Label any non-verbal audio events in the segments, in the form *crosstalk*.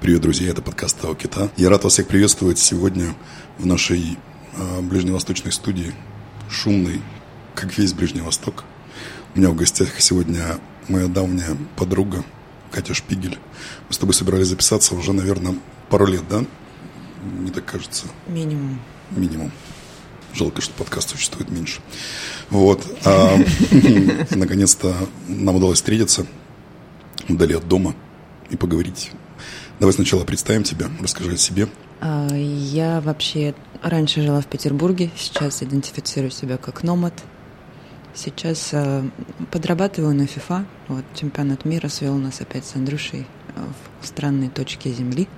Привет, друзья, это подкаст Тао Кита. Я рад вас всех приветствовать сегодня в нашей э, ближневосточной студии, шумной, как весь Ближний Восток. У меня в гостях сегодня моя давняя подруга Катя Шпигель. Мы с тобой собирались записаться уже, наверное, пару лет, да? Мне так кажется. Минимум. Минимум. Жалко, что подкаст существует меньше. Вот. А, *laughs* наконец-то нам удалось встретиться вдали от дома и поговорить. Давай сначала представим тебя, расскажи о себе. А, я вообще раньше жила в Петербурге, сейчас идентифицирую себя как номад. Сейчас а, подрабатываю на FIFA. Вот чемпионат мира свел нас опять с Андрюшей в странной точке Земли.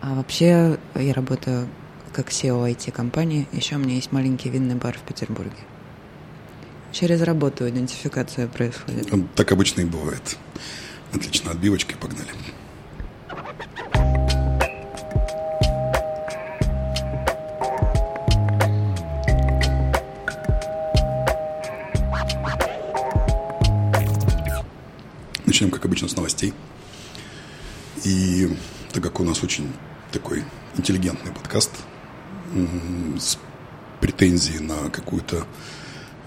А вообще я работаю как SEO IT-компании. Еще у меня есть маленький винный бар в Петербурге. Через работу идентификация происходит. Так обычно и бывает. Отлично, отбивочкой погнали. Начнем, как обычно, с новостей. И так как у нас очень такой интеллигентный подкаст с претензией на какую-то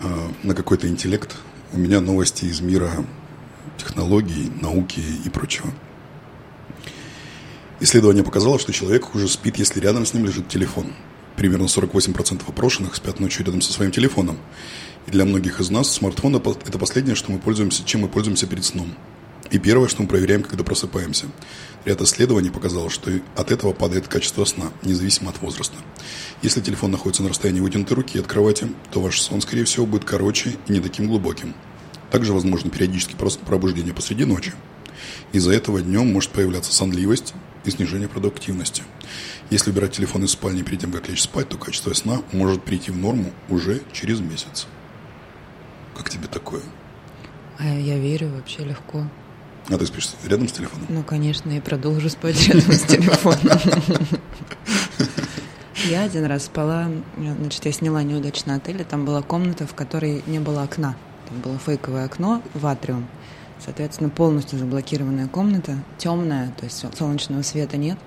а, на какой-то интеллект, у меня новости из мира технологий, науки и прочего. Исследование показало, что человек уже спит, если рядом с ним лежит телефон. Примерно 48% опрошенных спят ночью рядом со своим телефоном. И для многих из нас смартфон – это последнее, что мы пользуемся, чем мы пользуемся перед сном. И первое, что мы проверяем, когда просыпаемся. Ряд исследований показало, что от этого падает качество сна, независимо от возраста. Если телефон находится на расстоянии вытянутой руки от кровати, то ваш сон, скорее всего, будет короче и не таким глубоким. Также возможно периодически пробуждение посреди ночи. Из-за этого днем может появляться сонливость и снижение продуктивности. Если убирать телефон из спальни перед тем, как лечь спать, то качество сна может прийти в норму уже через месяц. Как тебе такое? А я верю вообще легко. А ты спишь рядом с телефоном? Ну, конечно, я продолжу спать рядом с телефоном. *laughs* Я один раз спала, значит, я сняла неудачный отель, и там была комната, в которой не было окна. Там было фейковое окно в атриум. Соответственно, полностью заблокированная комната, темная, то есть солнечного света нет.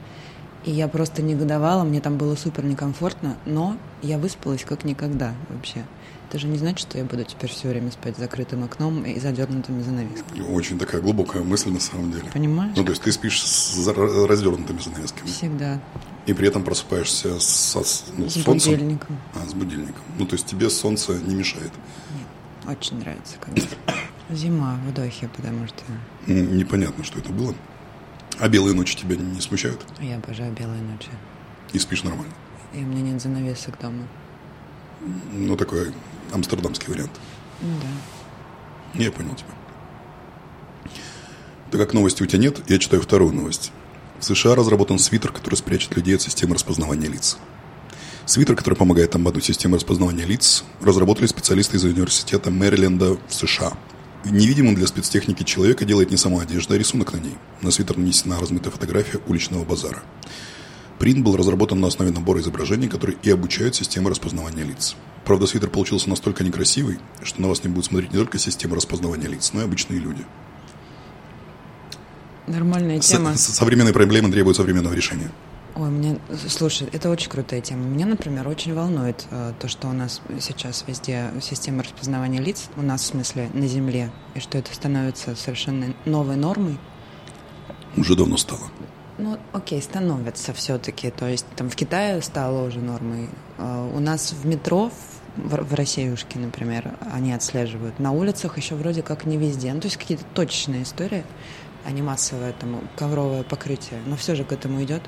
И я просто негодовала, мне там было супер некомфортно, но я выспалась как никогда вообще. Это же не значит, что я буду теперь все время спать с закрытым окном и задернутыми занавесками. Очень такая глубокая мысль на самом деле. Понимаешь? Ну, то есть ты спишь с развернутыми занавесками. Всегда. И при этом просыпаешься со, ну, с, с солнцем. будильником. А, с будильником. Ну, то есть тебе солнце не мешает. Нет, очень нравится, когда зима в вдохе, потому что... Непонятно, что это было. А белые ночи тебя не смущают? Я обожаю белые ночи. И спишь нормально? И у меня нет занавесок дома. Ну, такой амстердамский вариант. Да. Я понял тебя. Так как новости у тебя нет, я читаю вторую новость. В США разработан свитер, который спрячет людей от системы распознавания лиц. Свитер, который помогает обмануть систему распознавания лиц, разработали специалисты из университета Мэриленда в США. Невидимым для спецтехники человека делает не сама одежда, а рисунок на ней. На свитер нанесена размытая фотография уличного базара. Принт был разработан на основе набора изображений, которые и обучают системы распознавания лиц. Правда, свитер получился настолько некрасивый, что на вас не будет смотреть не только система распознавания лиц, но и обычные люди. Нормальная тема. С современные проблемы требуют современного решения. Ой, мне, слушай, это очень крутая тема. Меня, например, очень волнует э, то, что у нас сейчас везде система распознавания лиц, у нас в смысле на Земле, и что это становится совершенно новой нормой. Уже давно стало. Ну, окей, становятся все-таки. То есть там в Китае стало уже нормой. А, у нас в метро, в, в Россиюшке, например, они отслеживают. На улицах еще вроде как не везде. Ну, то есть какие-то точечные истории, а не массовое там ковровое покрытие. Но все же к этому идет.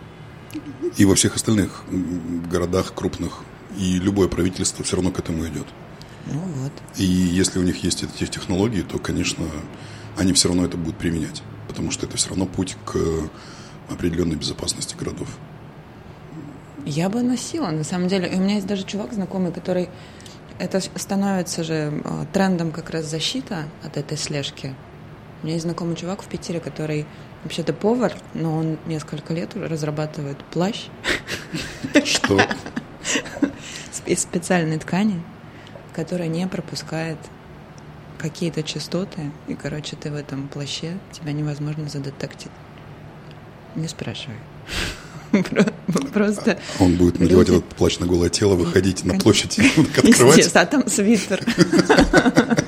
И во всех остальных городах крупных. И любое правительство все равно к этому идет. Ну вот. И если у них есть эти технологии, то, конечно, они все равно это будут применять. Потому что это все равно путь к определенной безопасности городов. Я бы носила, на самом деле. И у меня есть даже чувак знакомый, который... Это становится же э, трендом как раз защита от этой слежки. У меня есть знакомый чувак в Питере, который вообще-то повар, но он несколько лет уже разрабатывает плащ. Что? *laughs* Из специальной ткани, которая не пропускает какие-то частоты. И, короче, ты в этом плаще, тебя невозможно задетектить. Не спрашивай. *laughs* Просто... Он будет надевать этот плащ на голое тело, выходить на площадь, *laughs* открывать. а там свитер. *laughs*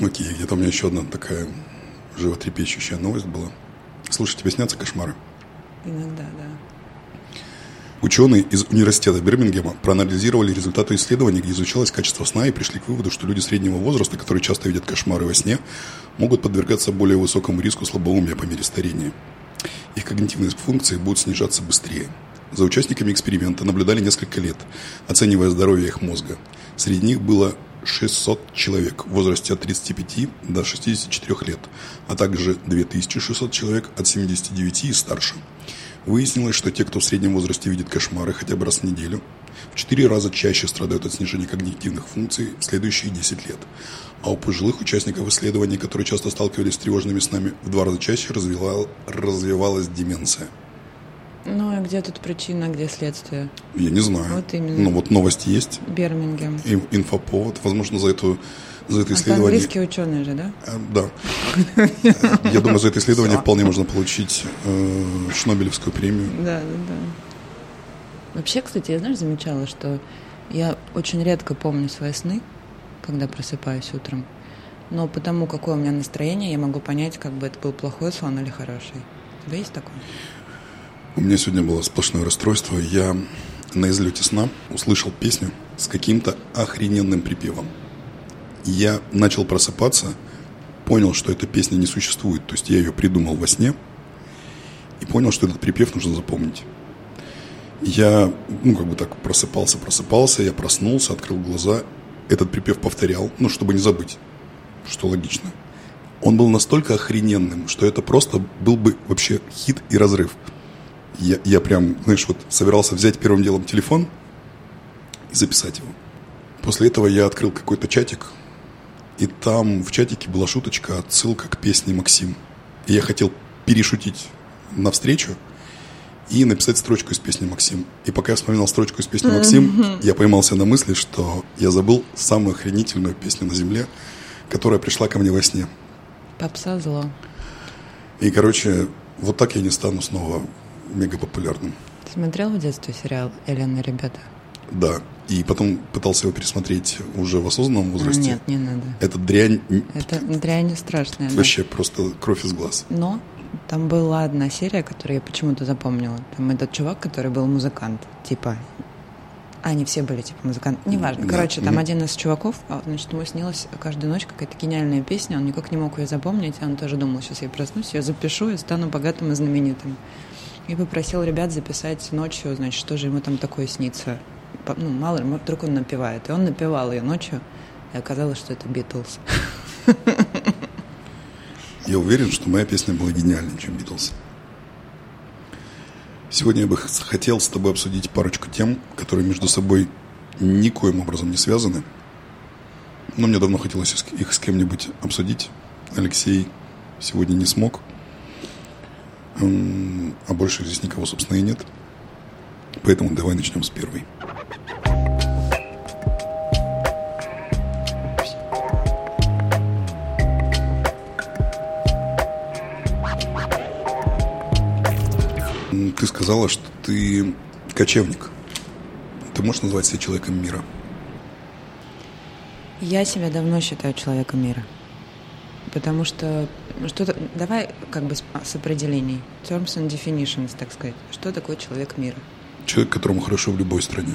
Окей, где-то у меня еще одна такая животрепещущая новость была. Слушай, тебе снятся кошмары? Иногда, да. Ученые из университета Бирмингема проанализировали результаты исследований, где изучалось качество сна и пришли к выводу, что люди среднего возраста, которые часто видят кошмары во сне, могут подвергаться более высокому риску слабоумия по мере старения. Их когнитивные функции будут снижаться быстрее. За участниками эксперимента наблюдали несколько лет, оценивая здоровье их мозга. Среди них было 600 человек в возрасте от 35 до 64 лет, а также 2600 человек от 79 и старше. Выяснилось, что те, кто в среднем возрасте видит кошмары хотя бы раз в неделю, в 4 раза чаще страдают от снижения когнитивных функций в следующие 10 лет. А у пожилых участников исследований, которые часто сталкивались с тревожными снами, в два раза чаще развивал, развивалась деменция. Ну, а где тут причина, где следствие? Я не знаю. Вот именно. Но вот новости есть. Бирмингем. И инфоповод. Возможно, за эту за это а исследование... английские ученые же, да? А, да. Я думаю, за это исследование вполне можно получить э, Шнобелевскую премию. Да, да, да. Вообще, кстати, я, знаешь, замечала, что я очень редко помню свои сны, когда просыпаюсь утром. Но потому, какое у меня настроение, я могу понять, как бы это был плохой сон или хороший. У тебя есть такое? У меня сегодня было сплошное расстройство. Я на излете сна услышал песню с каким-то охрененным припевом я начал просыпаться, понял, что эта песня не существует. То есть я ее придумал во сне и понял, что этот припев нужно запомнить. Я, ну, как бы так просыпался, просыпался, я проснулся, открыл глаза, этот припев повторял, ну, чтобы не забыть, что логично. Он был настолько охрененным, что это просто был бы вообще хит и разрыв. Я, я прям, знаешь, вот собирался взять первым делом телефон и записать его. После этого я открыл какой-то чатик, и там в чатике была шуточка, отсылка к песне «Максим». И я хотел перешутить навстречу и написать строчку из песни «Максим». И пока я вспоминал строчку из песни «Максим», я поймался на мысли, что я забыл самую охренительную песню на земле, которая пришла ко мне во сне. Попса зло. И, короче, вот так я не стану снова мега популярным. Смотрел в детстве сериал «Элен и ребята»? Да. И потом пытался его пересмотреть уже в осознанном возрасте. Нет, не надо. Это дрянь... Это дрянь страшная. Вообще да. просто кровь из глаз. Но там была одна серия, которую я почему-то запомнила. Там этот чувак, который был музыкант. Типа... А, они все были типа музыканты. Неважно. Да. Короче, там mm-hmm. один из чуваков, а, значит, ему снилась каждую ночь какая-то гениальная песня. Он никак не мог ее запомнить. Он тоже думал, сейчас я проснусь, я запишу и стану богатым и знаменитым. И попросил ребят записать ночью, значит, что же ему там такое снится ну, мало ли, вдруг он напевает. И он напевал ее ночью, и оказалось, что это Битлз. Я уверен, что моя песня была гениальнее, чем Битлз. Сегодня я бы хотел с тобой обсудить парочку тем, которые между собой никоим образом не связаны. Но мне давно хотелось их с кем-нибудь обсудить. Алексей сегодня не смог. А больше здесь никого, собственно, и нет. Поэтому давай начнем с первой. Ты сказала, что ты кочевник. Ты можешь назвать себя человеком мира? Я себя давно считаю человеком мира. Потому что что-то... Давай как бы с определений. Terms and definitions, так сказать. Что такое человек мира? Человек, которому хорошо в любой стране.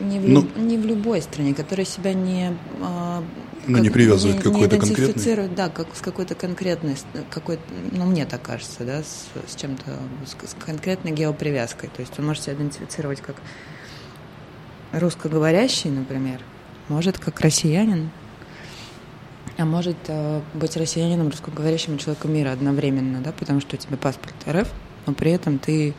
Не в, ну, не в любой стране, который себя не... А, ну, не привязывает к какой-то конкретной... Да, как, с какой-то конкретной... Какой, ну, мне так кажется, да, с, с чем-то... С, с конкретной геопривязкой. То есть он может себя идентифицировать как русскоговорящий, например, может, как россиянин, а может э, быть россиянином, русскоговорящим человеком мира одновременно, да, потому что у тебя паспорт РФ, но при этом ты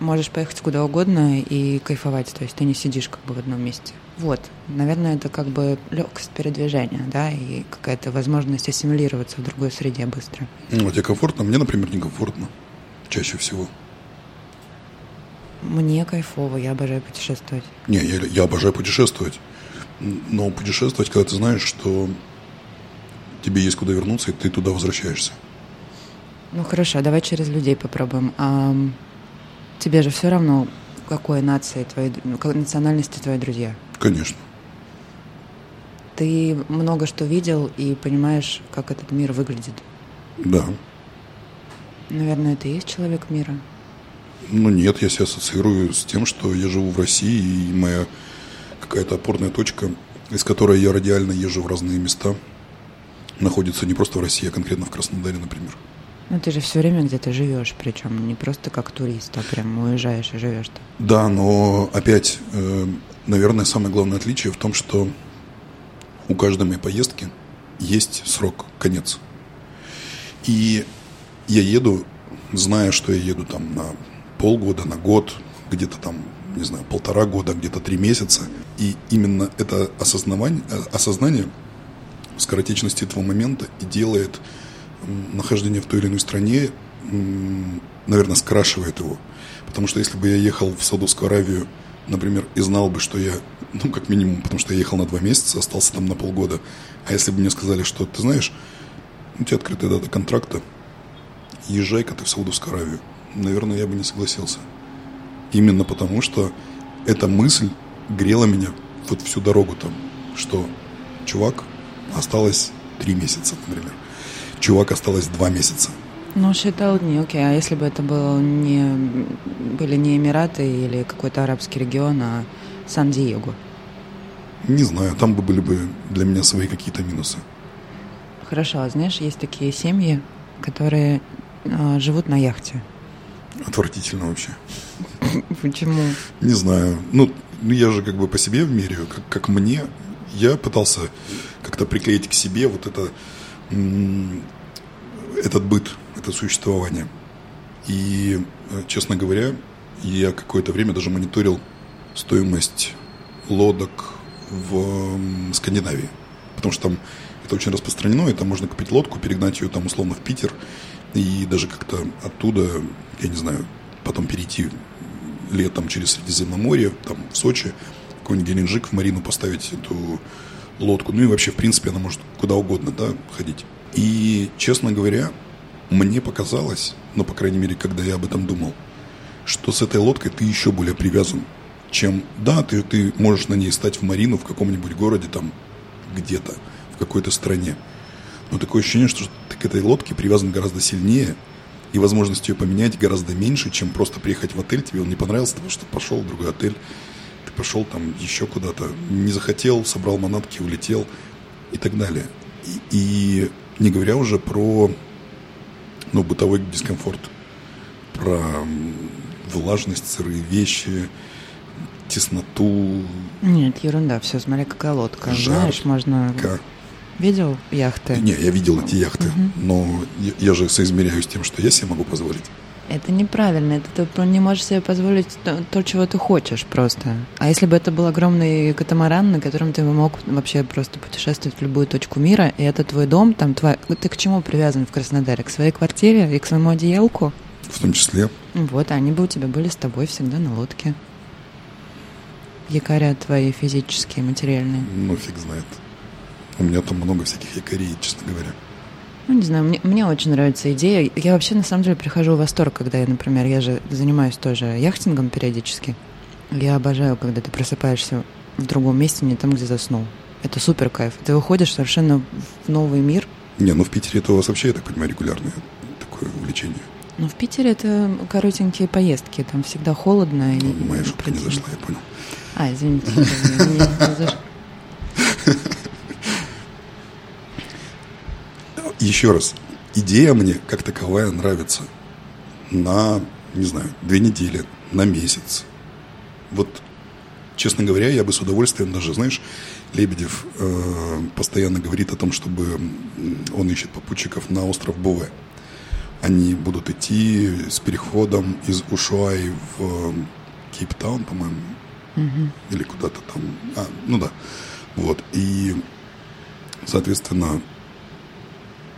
можешь поехать куда угодно и кайфовать, то есть ты не сидишь как бы в одном месте. Вот, наверное, это как бы легкость передвижения, да, и какая-то возможность ассимилироваться в другой среде быстро. Ну, а тебе комфортно? Мне, например, некомфортно чаще всего. Мне кайфово, я обожаю путешествовать. Не, я, я обожаю путешествовать. Но путешествовать, когда ты знаешь, что тебе есть куда вернуться, и ты туда возвращаешься. Ну хорошо, давай через людей попробуем. А, тебе же все равно, какой нации твои, ну, какой национальности твои друзья? Конечно. Ты много что видел и понимаешь, как этот мир выглядит. Да. Наверное, ты есть человек мира. Ну нет, я себя ассоциирую с тем, что я живу в России, и моя какая-то опорная точка, из которой я радиально езжу в разные места, находится не просто в России, а конкретно в Краснодаре, например. Ну ты же все время где-то живешь, причем не просто как турист, а прям уезжаешь и живешь там. Да, но опять, э, наверное, самое главное отличие в том, что у каждой моей поездки есть срок, конец. И я еду, зная, что я еду там на полгода, на год, где-то там, не знаю, полтора года, где-то три месяца. И именно это осознавание, э, осознание скоротечности этого момента и делает нахождение в той или иной стране, наверное, скрашивает его. Потому что если бы я ехал в Саудовскую Аравию, например, и знал бы, что я, ну, как минимум, потому что я ехал на два месяца, остался там на полгода, а если бы мне сказали, что, ты знаешь, у тебя открытая дата контракта, езжай-ка ты в Саудовскую Аравию, наверное, я бы не согласился. Именно потому, что эта мысль грела меня вот всю дорогу там, что, чувак, осталось три месяца, например чувак осталось два месяца. Ну, считал дни, окей. А если бы это было не, были не Эмираты или какой-то арабский регион, а Сан-Диего? Не знаю, там бы были бы для меня свои какие-то минусы. Хорошо, а знаешь, есть такие семьи, которые э, живут на яхте. Отвратительно вообще. *laughs* Почему? Не знаю. Ну, ну, я же как бы по себе меряю, как, как мне. Я пытался как-то приклеить к себе вот это этот быт, это существование. И, э, честно говоря, я какое-то время даже мониторил стоимость лодок в Скандинавии. Потому что там это очень распространено, и там можно купить лодку, перегнать ее там условно в Питер, и даже как-то оттуда, я не знаю, потом перейти летом через Средиземноморье, там в Сочи, какой-нибудь Геленджик, в Марину поставить эту лодку. Ну и вообще, в принципе, она может куда угодно да, ходить. И, честно говоря, мне показалось, ну, по крайней мере, когда я об этом думал, что с этой лодкой ты еще более привязан, чем, да, ты, ты можешь на ней стать в Марину в каком-нибудь городе, там, где-то, в какой-то стране. Но такое ощущение, что ты к этой лодке привязан гораздо сильнее, и возможность ее поменять гораздо меньше, чем просто приехать в отель, тебе он не понравился, потому что пошел в другой отель, ты пошел там еще куда-то, не захотел, собрал манатки, улетел и так далее. И, и не говоря уже про ну, бытовой дискомфорт, про влажность, сырые вещи, тесноту. Нет, ерунда, все, смотри, какая лодка. Жар, Знаешь, можно... Как? Видел яхты? Не, я видел эти яхты, угу. но я, я же соизмеряюсь тем, что я себе могу позволить. Это неправильно. Это ты не можешь себе позволить то, то, чего ты хочешь просто. А если бы это был огромный катамаран, на котором ты мог вообще просто путешествовать в любую точку мира, и это твой дом, там твой... Ты к чему привязан в Краснодаре? К своей квартире и к своему одеялку? В том числе. Вот, они бы у тебя были с тобой всегда на лодке. Якоря твои физические, материальные. Ну, фиг знает. У меня там много всяких якорей, честно говоря. Ну, не знаю, мне, мне очень нравится идея. Я вообще, на самом деле, прихожу в восторг, когда я, например, я же занимаюсь тоже яхтингом периодически. Я обожаю, когда ты просыпаешься в другом месте, не там, где заснул. Это супер кайф. Ты выходишь совершенно в новый мир. Не, ну в Питере это у вас вообще, я так понимаю, регулярное такое увлечение. Ну, в Питере это коротенькие поездки, там всегда холодно. Ну, и моя шутка не зашла, я понял. А, извините. *laughs* еще раз, идея мне как таковая нравится на, не знаю, две недели, на месяц. Вот, честно говоря, я бы с удовольствием даже, знаешь, Лебедев э, постоянно говорит о том, чтобы он ищет попутчиков на остров Буве. Они будут идти с переходом из Ушуай в Кейптаун, по-моему, угу. или куда-то там. А, ну да. Вот. И, соответственно,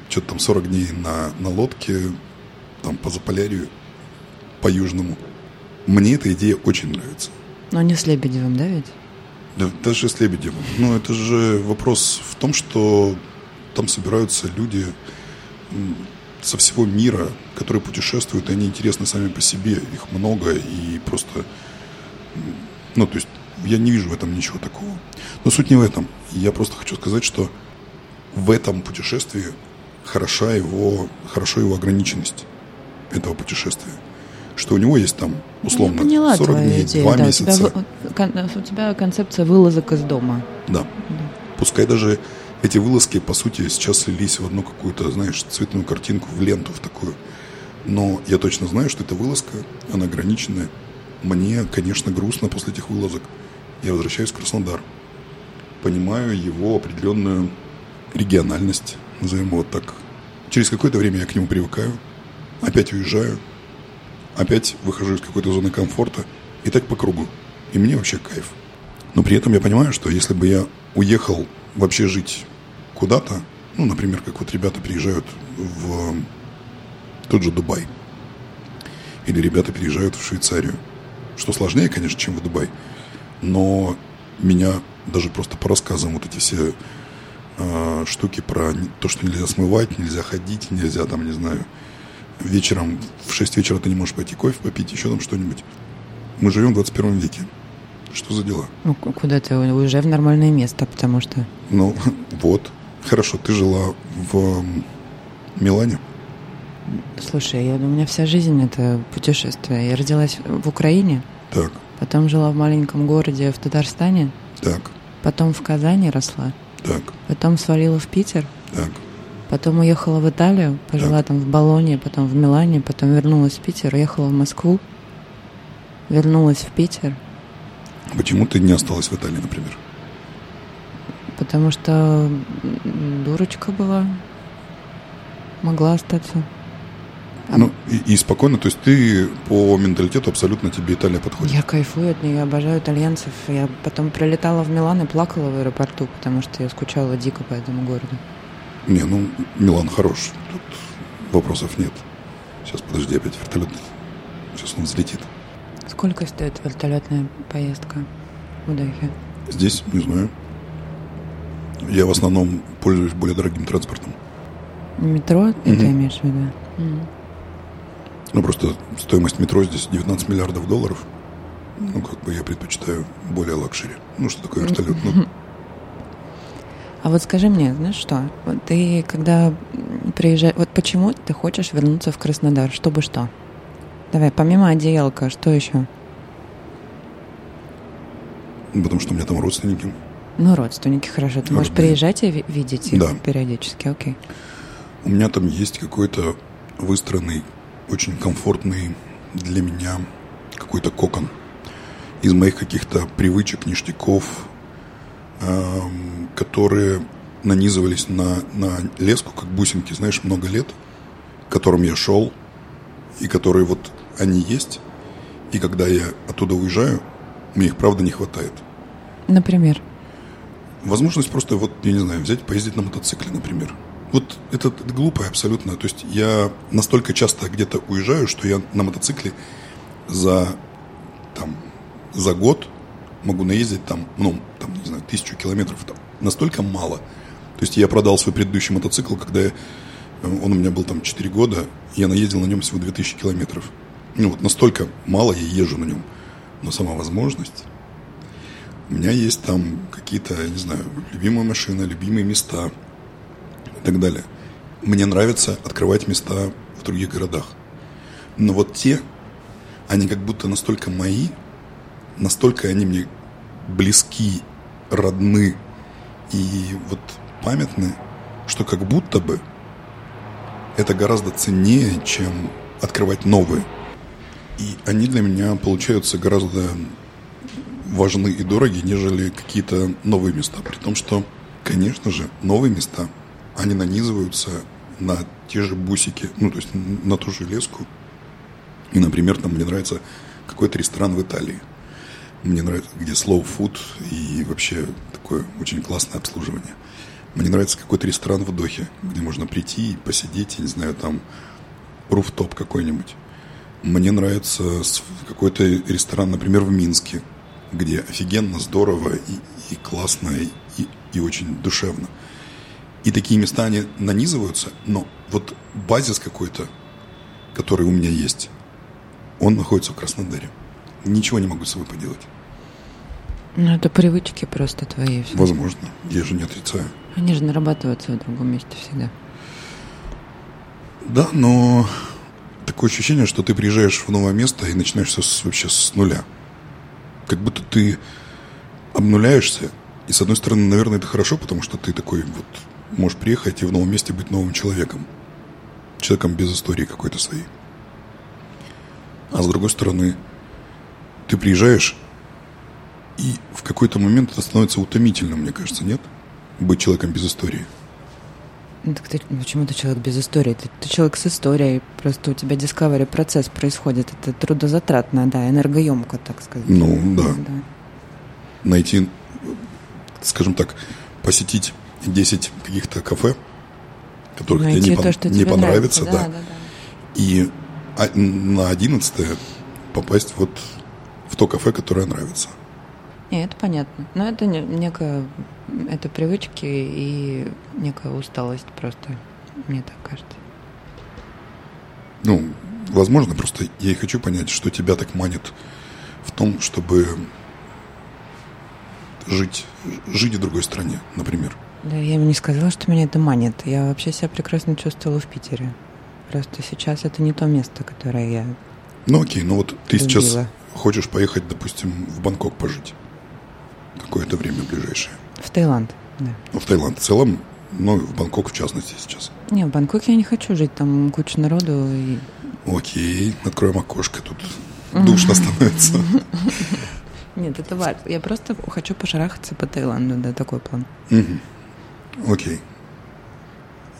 что-то там 40 дней на, на лодке, там по Заполярью, по Южному. Мне эта идея очень нравится. Но не с Лебедевым, да ведь? Да, даже с Лебедевым. Но это же вопрос в том, что там собираются люди со всего мира, которые путешествуют, и они интересны сами по себе. Их много, и просто... Ну, то есть я не вижу в этом ничего такого. Но суть не в этом. Я просто хочу сказать, что в этом путешествии хороша его, хорошо его ограниченность этого путешествия. Что у него есть там, условно, Я поняла 40 дней, идею, 2 да. месяца. У тебя, у тебя концепция вылазок из дома. Да. Пускай даже эти вылазки, по сути, сейчас слились в одну какую-то, знаешь, цветную картинку, в ленту в такую. Но я точно знаю, что эта вылазка, она ограниченная. Мне, конечно, грустно после этих вылазок. Я возвращаюсь в Краснодар. Понимаю его определенную региональность, назовем его так. Через какое-то время я к нему привыкаю, опять уезжаю, опять выхожу из какой-то зоны комфорта, и так по кругу. И мне вообще кайф. Но при этом я понимаю, что если бы я уехал вообще жить куда-то, ну, например, как вот ребята приезжают в тот же Дубай, или ребята приезжают в Швейцарию, что сложнее, конечно, чем в Дубай, но меня даже просто по рассказам вот эти все э, штуки про то, что нельзя смывать, нельзя ходить, нельзя там, не знаю, вечером в 6 вечера ты не можешь пойти кофе попить, еще там что-нибудь. Мы живем в 21 веке. Что за дела? Ну, куда ты уезжай в нормальное место, потому что... Ну, *laughs* вот. Хорошо, ты жила в Милане? Слушай, я, у меня вся жизнь это путешествие. Я родилась в Украине. Так. Потом жила в маленьком городе в Татарстане. Так. Потом в Казани росла. Так. Потом свалила в Питер. Так. Потом уехала в Италию, пожила так. там в Болоне, потом в Милане, потом вернулась в Питер, уехала в Москву, вернулась в Питер. Почему ты не осталась в Италии, например? Потому что дурочка была, могла остаться. А... Ну, и, и спокойно, то есть ты по менталитету абсолютно тебе Италия подходит? Я кайфую от нее, обожаю итальянцев. Я потом прилетала в Милан и плакала в аэропорту, потому что я скучала дико по этому городу. Не, ну, Милан хорош. Тут вопросов нет. Сейчас, подожди, опять вертолет. Сейчас он взлетит. Сколько стоит вертолетная поездка в Дохе? Здесь, не знаю. Я в основном пользуюсь более дорогим транспортом. Метро, ты угу. имеешь в виду? Угу. Ну, просто стоимость метро здесь 19 миллиардов долларов. Ну, как бы я предпочитаю более luxury. Ну, что такое вертолет? Ну, *laughs* а вот скажи мне, знаешь что? Вот ты когда приезжаешь... Вот почему ты хочешь вернуться в Краснодар? Чтобы что? Давай, помимо одеялка, что еще? Ну, потому что у меня там родственники. Ну, родственники, хорошо. Ты можешь приезжать и видеть их да. периодически, окей. У меня там есть какой-то выстроенный, очень комфортный для меня какой-то кокон из моих каких-то привычек, ништяков, Эм, которые нанизывались на, на леску, как бусинки, знаешь, много лет, к которым я шел, и которые вот они есть, и когда я оттуда уезжаю, мне их правда не хватает. Например? Возможность просто, вот, я не знаю, взять, поездить на мотоцикле, например. Вот это, это глупо абсолютно. То есть я настолько часто где-то уезжаю, что я на мотоцикле за, там, за год могу наездить там, ну, там, не знаю, тысячу километров, там, настолько мало. То есть я продал свой предыдущий мотоцикл, когда я, э, он у меня был там 4 года, я наездил на нем всего 2000 километров. Ну вот настолько мало я езжу на нем. Но сама возможность... У меня есть там какие-то, я не знаю, любимые машины, любимые места так далее. Мне нравится открывать места в других городах. Но вот те, они как будто настолько мои, настолько они мне близки, родны и вот памятны, что как будто бы это гораздо ценнее, чем открывать новые. И они для меня получаются гораздо важны и дороги, нежели какие-то новые места. При том, что, конечно же, новые места, они нанизываются на те же бусики, ну, то есть на ту же леску. И, например, там мне нравится какой-то ресторан в Италии – мне нравится, где slow food и вообще такое очень классное обслуживание. Мне нравится какой-то ресторан в Дохе, где можно прийти и посидеть, я не знаю, там руфтоп какой-нибудь. Мне нравится какой-то ресторан, например, в Минске, где офигенно, здорово и, и классно, и, и очень душевно. И такие места, они нанизываются, но вот базис какой-то, который у меня есть, он находится в Краснодаре. Ничего не могу с собой поделать. Ну, это привычки просто твои. Все. Возможно. Я же не отрицаю. Они же нарабатываются в другом месте всегда. Да, но такое ощущение, что ты приезжаешь в новое место и начинаешь все с, вообще с нуля. Как будто ты обнуляешься. И с одной стороны, наверное, это хорошо, потому что ты такой вот можешь приехать и в новом месте быть новым человеком. Человеком без истории какой-то своей. А с другой стороны, ты приезжаешь и в какой-то момент это становится утомительным, мне кажется, нет? Быть человеком без истории. Ну, так ты, почему ты человек без истории? Ты, ты человек с историей. Просто у тебя discovery процесс происходит. Это трудозатратно, да, энергоемко, так сказать. Ну, да. да. Найти, скажем так, посетить 10 каких-то кафе, которых Найти тебе не, то, что не понравится, да, да. да, да. И а, на 11 попасть вот в то кафе, которое нравится. Нет, это понятно. Но это не, некая это привычки и некая усталость просто, мне так кажется. Ну, возможно, просто я и хочу понять, что тебя так манит в том, чтобы жить, жить в другой стране, например. Да, я ему не сказала, что меня это манит. Я вообще себя прекрасно чувствовала в Питере. Просто сейчас это не то место, которое я Ну окей, ну вот ты любила. сейчас хочешь поехать, допустим, в Бангкок пожить какое-то время ближайшее. В Таиланд, да. Ну, в Таиланд в целом, ну, в Бангкок в частности сейчас. Не, в Бангкоке я не хочу жить, там куча народу. И... Окей, откроем окошко, тут душно становится. *laughs* Нет, это важно. Я просто хочу пошарахаться по Таиланду, да, такой план. Окей.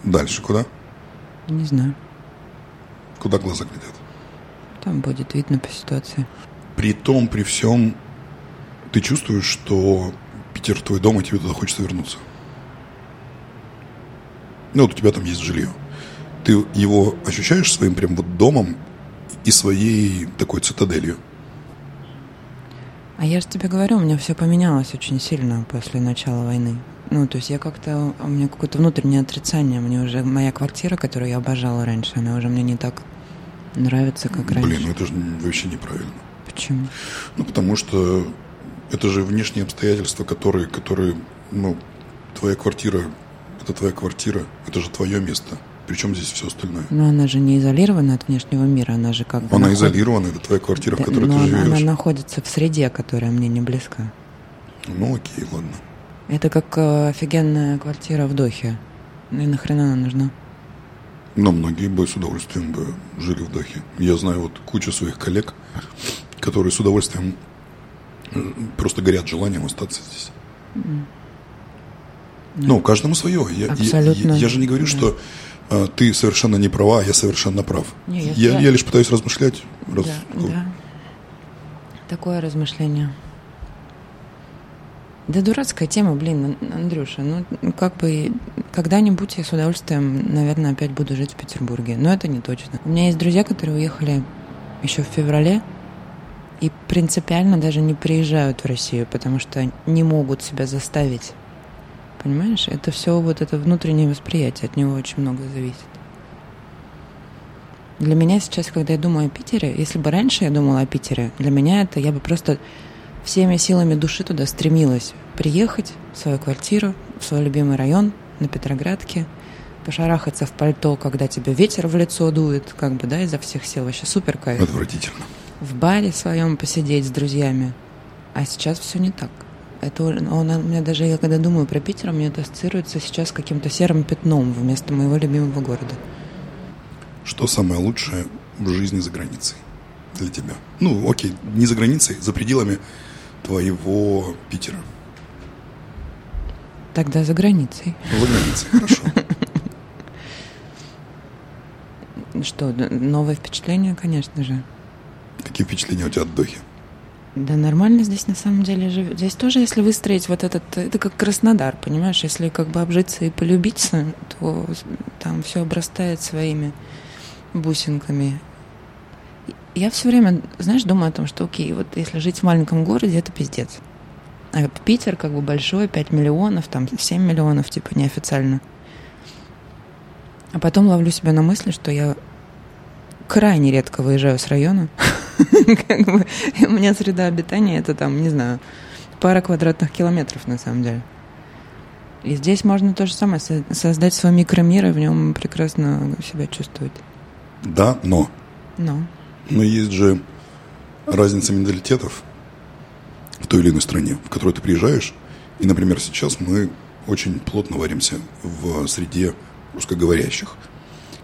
Дальше куда? Не знаю. Куда глаза глядят? Там будет видно по ситуации. При том, при всем, ты чувствуешь, что Питер твой дом, и тебе туда хочется вернуться? Ну, вот у тебя там есть жилье. Ты его ощущаешь своим прям вот домом и своей такой цитаделью? А я же тебе говорю, у меня все поменялось очень сильно после начала войны. Ну, то есть я как-то, у меня какое-то внутреннее отрицание. Мне уже моя квартира, которую я обожала раньше, она уже мне не так нравится, как раньше. Блин, ну это же вообще неправильно. Почему? Ну, потому что это же внешние обстоятельства, которые, которые, ну, твоя квартира, это твоя квартира, это же твое место. Причем здесь все остальное? Но она же не изолирована от внешнего мира, она же как бы... Она наход... изолирована, это твоя квартира, да, в которой ты она, живешь. она находится в среде, которая мне не близка. Ну окей, ладно. Это как э, офигенная квартира в Дохе. Ну и нахрена она нужна? Но многие бы с удовольствием бы жили в Дохе. Я знаю вот кучу своих коллег, которые с удовольствием просто горят желанием остаться здесь. Mm. Ну, каждому свое. Я, Абсолютно. Я, я же не говорю, да. что а, ты совершенно не права, а я совершенно прав. Не, я, я, я лишь пытаюсь размышлять. Раз, да, да. Такое размышление. Да дурацкая тема, блин, Андрюша. Ну, как бы когда-нибудь я с удовольствием, наверное, опять буду жить в Петербурге. Но это не точно. У меня есть друзья, которые уехали еще в феврале и принципиально даже не приезжают в Россию, потому что не могут себя заставить. Понимаешь? Это все вот это внутреннее восприятие, от него очень много зависит. Для меня сейчас, когда я думаю о Питере, если бы раньше я думала о Питере, для меня это я бы просто всеми силами души туда стремилась приехать в свою квартиру, в свой любимый район на Петроградке, пошарахаться в пальто, когда тебе ветер в лицо дует, как бы, да, изо всех сил. Вообще супер кайф. Отвратительно в баре своем посидеть с друзьями. А сейчас все не так. Это он, у меня даже, я когда думаю про Питер, мне это ассоциируется сейчас с каким-то серым пятном вместо моего любимого города. Что самое лучшее в жизни за границей для тебя? Ну, окей, не за границей, за пределами твоего Питера. Тогда за границей. За границей, хорошо. Что, новое впечатление, конечно же. Какие впечатления у тебя от Дохи? Да нормально здесь на самом деле живет. Здесь тоже, если выстроить вот этот, это как Краснодар, понимаешь, если как бы обжиться и полюбиться, то там все обрастает своими бусинками. Я все время, знаешь, думаю о том, что окей, вот если жить в маленьком городе, это пиздец. А Питер как бы большой, 5 миллионов, там 7 миллионов, типа неофициально. А потом ловлю себя на мысли, что я крайне редко выезжаю с района. *laughs* как бы, у меня среда обитания это там, не знаю, пара квадратных километров на самом деле. И здесь можно то же самое, создать свой микромир и в нем прекрасно себя чувствовать. Да, но. Но. Но есть же разница менталитетов в той или иной стране, в которую ты приезжаешь. И, например, сейчас мы очень плотно варимся в среде русскоговорящих,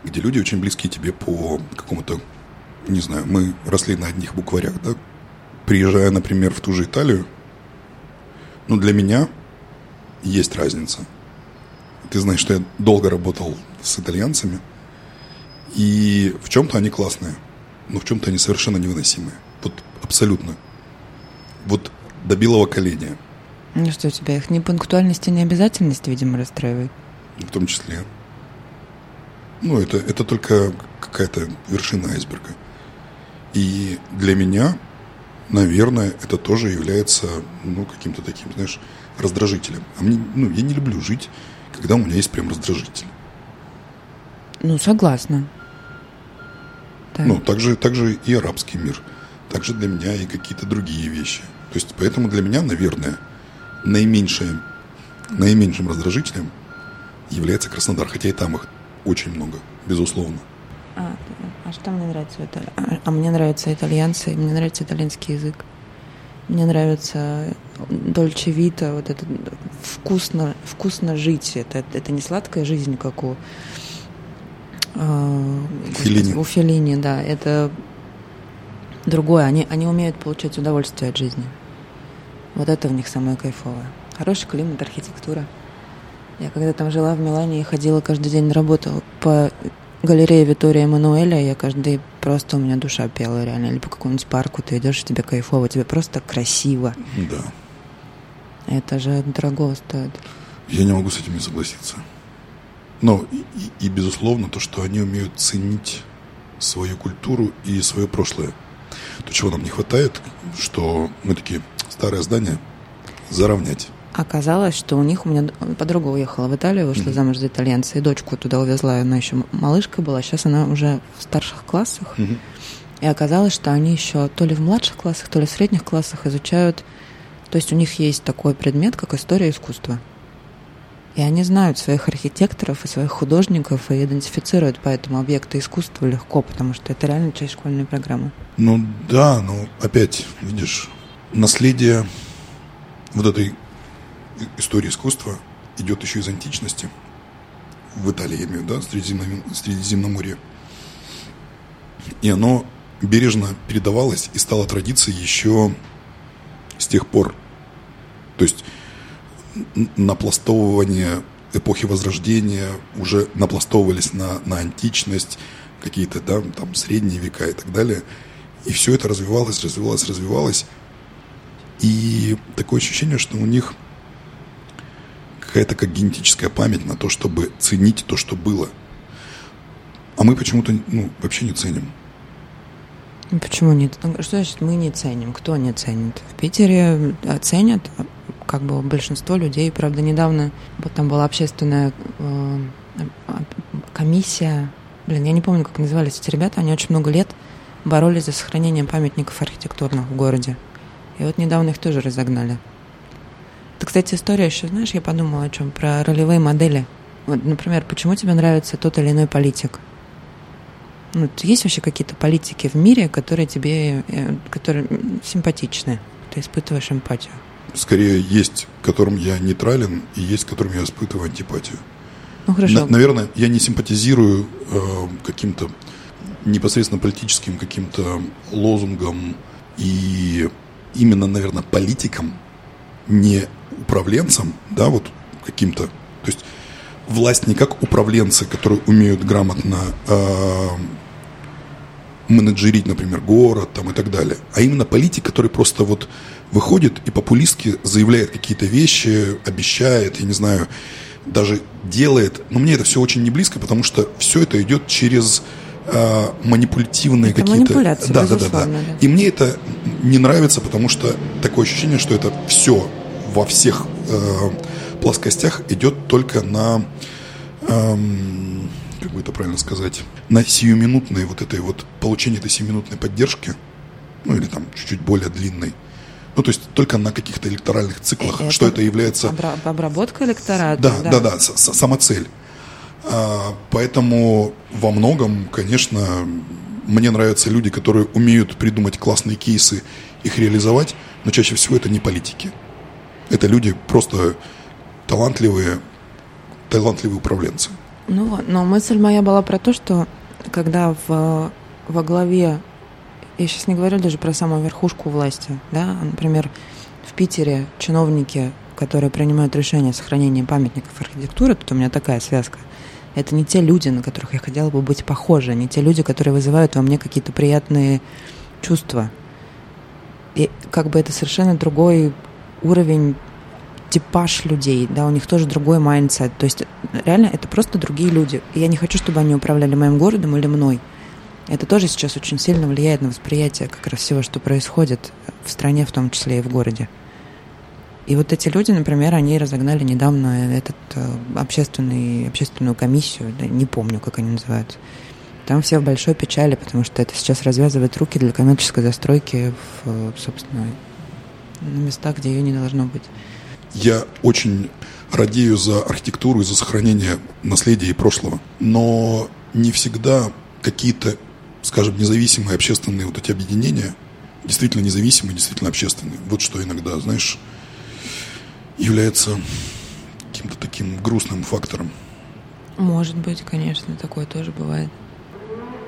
где люди очень близкие тебе по какому-то, не знаю, мы росли на одних букварях, да, приезжая, например, в ту же Италию, ну, для меня есть разница. Ты знаешь, что я долго работал с итальянцами, и в чем-то они классные, но в чем-то они совершенно невыносимые. Вот абсолютно. Вот до белого коленя. Ну что, у тебя их непунктуальность и необязательность, видимо, расстраивает? В том числе. Ну, это, это только какая-то вершина айсберга. И для меня, наверное, это тоже является, ну, каким-то таким, знаешь, раздражителем. А мне, ну, я не люблю жить, когда у меня есть прям раздражитель. Ну, согласна. Так. Ну, также, также и арабский мир. Также для меня и какие-то другие вещи. То есть, поэтому для меня, наверное, наименьшее, наименьшим раздражителем является Краснодар. Хотя и там их очень много, безусловно. А, а что мне нравится? Это, а, а мне нравятся итальянцы, мне нравится итальянский язык. Мне нравится Дольче Вита, вот это вкусно, вкусно жить. Это, это не сладкая жизнь, как у Филини. У Филини, да. Это другое. Они, они умеют получать удовольствие от жизни. Вот это в них самое кайфовое. Хороший климат, архитектура. Я когда там жила в Милане и ходила каждый день на работу по галерее Витория Эммануэля, я каждый просто у меня душа пела реально. Или по какому-нибудь парку ты идешь, тебе кайфово, тебе просто красиво. Да. Это же дорого стоит. Я не могу с этим не согласиться. Но и, и, и безусловно то, что они умеют ценить свою культуру и свое прошлое. То, чего нам не хватает, что мы такие старое здание заровнять. Оказалось, что у них, у меня подруга уехала в Италию, вышла mm-hmm. замуж за итальянца, и дочку туда увезла, она еще малышка была, сейчас она уже в старших классах. Mm-hmm. И оказалось, что они еще то ли в младших классах, то ли в средних классах изучают, то есть у них есть такой предмет, как история искусства. И они знают своих архитекторов и своих художников и идентифицируют поэтому объекты искусства легко, потому что это реально часть школьной программы. Ну да, но опять, видишь, наследие вот этой истории искусства идет еще из античности. В Италии, я имею в виду, да, Средиземном, Средиземноморье. И оно бережно передавалось и стало традицией еще с тех пор. То есть напластовывание эпохи Возрождения уже напластовывались на, на античность, какие-то да, там средние века и так далее. И все это развивалось, развивалось, развивалось. И такое ощущение, что у них какая-то как генетическая память на то, чтобы ценить то, что было. А мы почему-то ну, вообще не ценим. Почему нет? Что значит мы не ценим? Кто не ценит? В Питере оценят, как бы большинство людей. Правда, недавно вот там была общественная э, комиссия. Блин, я не помню, как назывались эти ребята. Они очень много лет боролись за сохранение памятников архитектурных в городе. И вот недавно их тоже разогнали. Это, кстати, история еще, знаешь, я подумала о чем? Про ролевые модели. Вот, например, почему тебе нравится тот или иной политик? Ну, есть вообще какие-то политики в мире, которые тебе э, которые симпатичны? Ты испытываешь эмпатию? Скорее, есть, которым я нейтрален, и есть, которым я испытываю антипатию. Ну, хорошо. На, наверное, я не симпатизирую э, каким-то непосредственно политическим каким-то лозунгам и именно, наверное, политикам, не управленцам, да, вот каким-то. То есть власть не как управленцы, которые умеют грамотно э, менеджерить, например, город там, и так далее, а именно политик, который просто вот выходит и популистски заявляет какие-то вещи, обещает, я не знаю, даже делает. Но мне это все очень не близко, потому что все это идет через э, манипулятивные какие-то. Да, да, да, да. И мне это не нравится, потому что такое ощущение, что это все во всех э, плоскостях идет только на, э, как бы бы это правильно сказать, на сиюминутной вот этой вот, получение этой сиюминутной поддержки, ну или там чуть-чуть более длинной, ну, то есть только на каких-то электоральных циклах, это что это является... Обра- обработка электората. Да, да, да, да сама цель. А, поэтому во многом, конечно, мне нравятся люди, которые умеют придумать классные кейсы, их реализовать, но чаще всего это не политики. Это люди просто талантливые, талантливые управленцы. Ну, но мысль моя была про то, что когда в, во главе, я сейчас не говорю даже про самую верхушку власти, да, а, например, в Питере чиновники, которые принимают решение о сохранении памятников архитектуры, тут у меня такая связка, это не те люди, на которых я хотела бы быть похожа, не те люди, которые вызывают во мне какие-то приятные чувства. И как бы это совершенно другой уровень типаж людей, да, у них тоже другой mindset. То есть реально это просто другие люди. И я не хочу, чтобы они управляли моим городом или мной. Это тоже сейчас очень сильно влияет на восприятие как раз всего, что происходит в стране, в том числе и в городе. И вот эти люди, например, они разогнали недавно этот э, общественный, общественную комиссию, да, не помню, как они называются. Там все в большой печали, потому что это сейчас развязывает руки для коммерческой застройки в, собственно, на местах, где ее не должно быть. Я очень радею за архитектуру и за сохранение наследия и прошлого. Но не всегда какие-то, скажем, независимые общественные вот эти объединения, действительно независимые, действительно общественные. Вот что иногда, знаешь, является каким-то таким грустным фактором. Может быть, конечно, такое тоже бывает.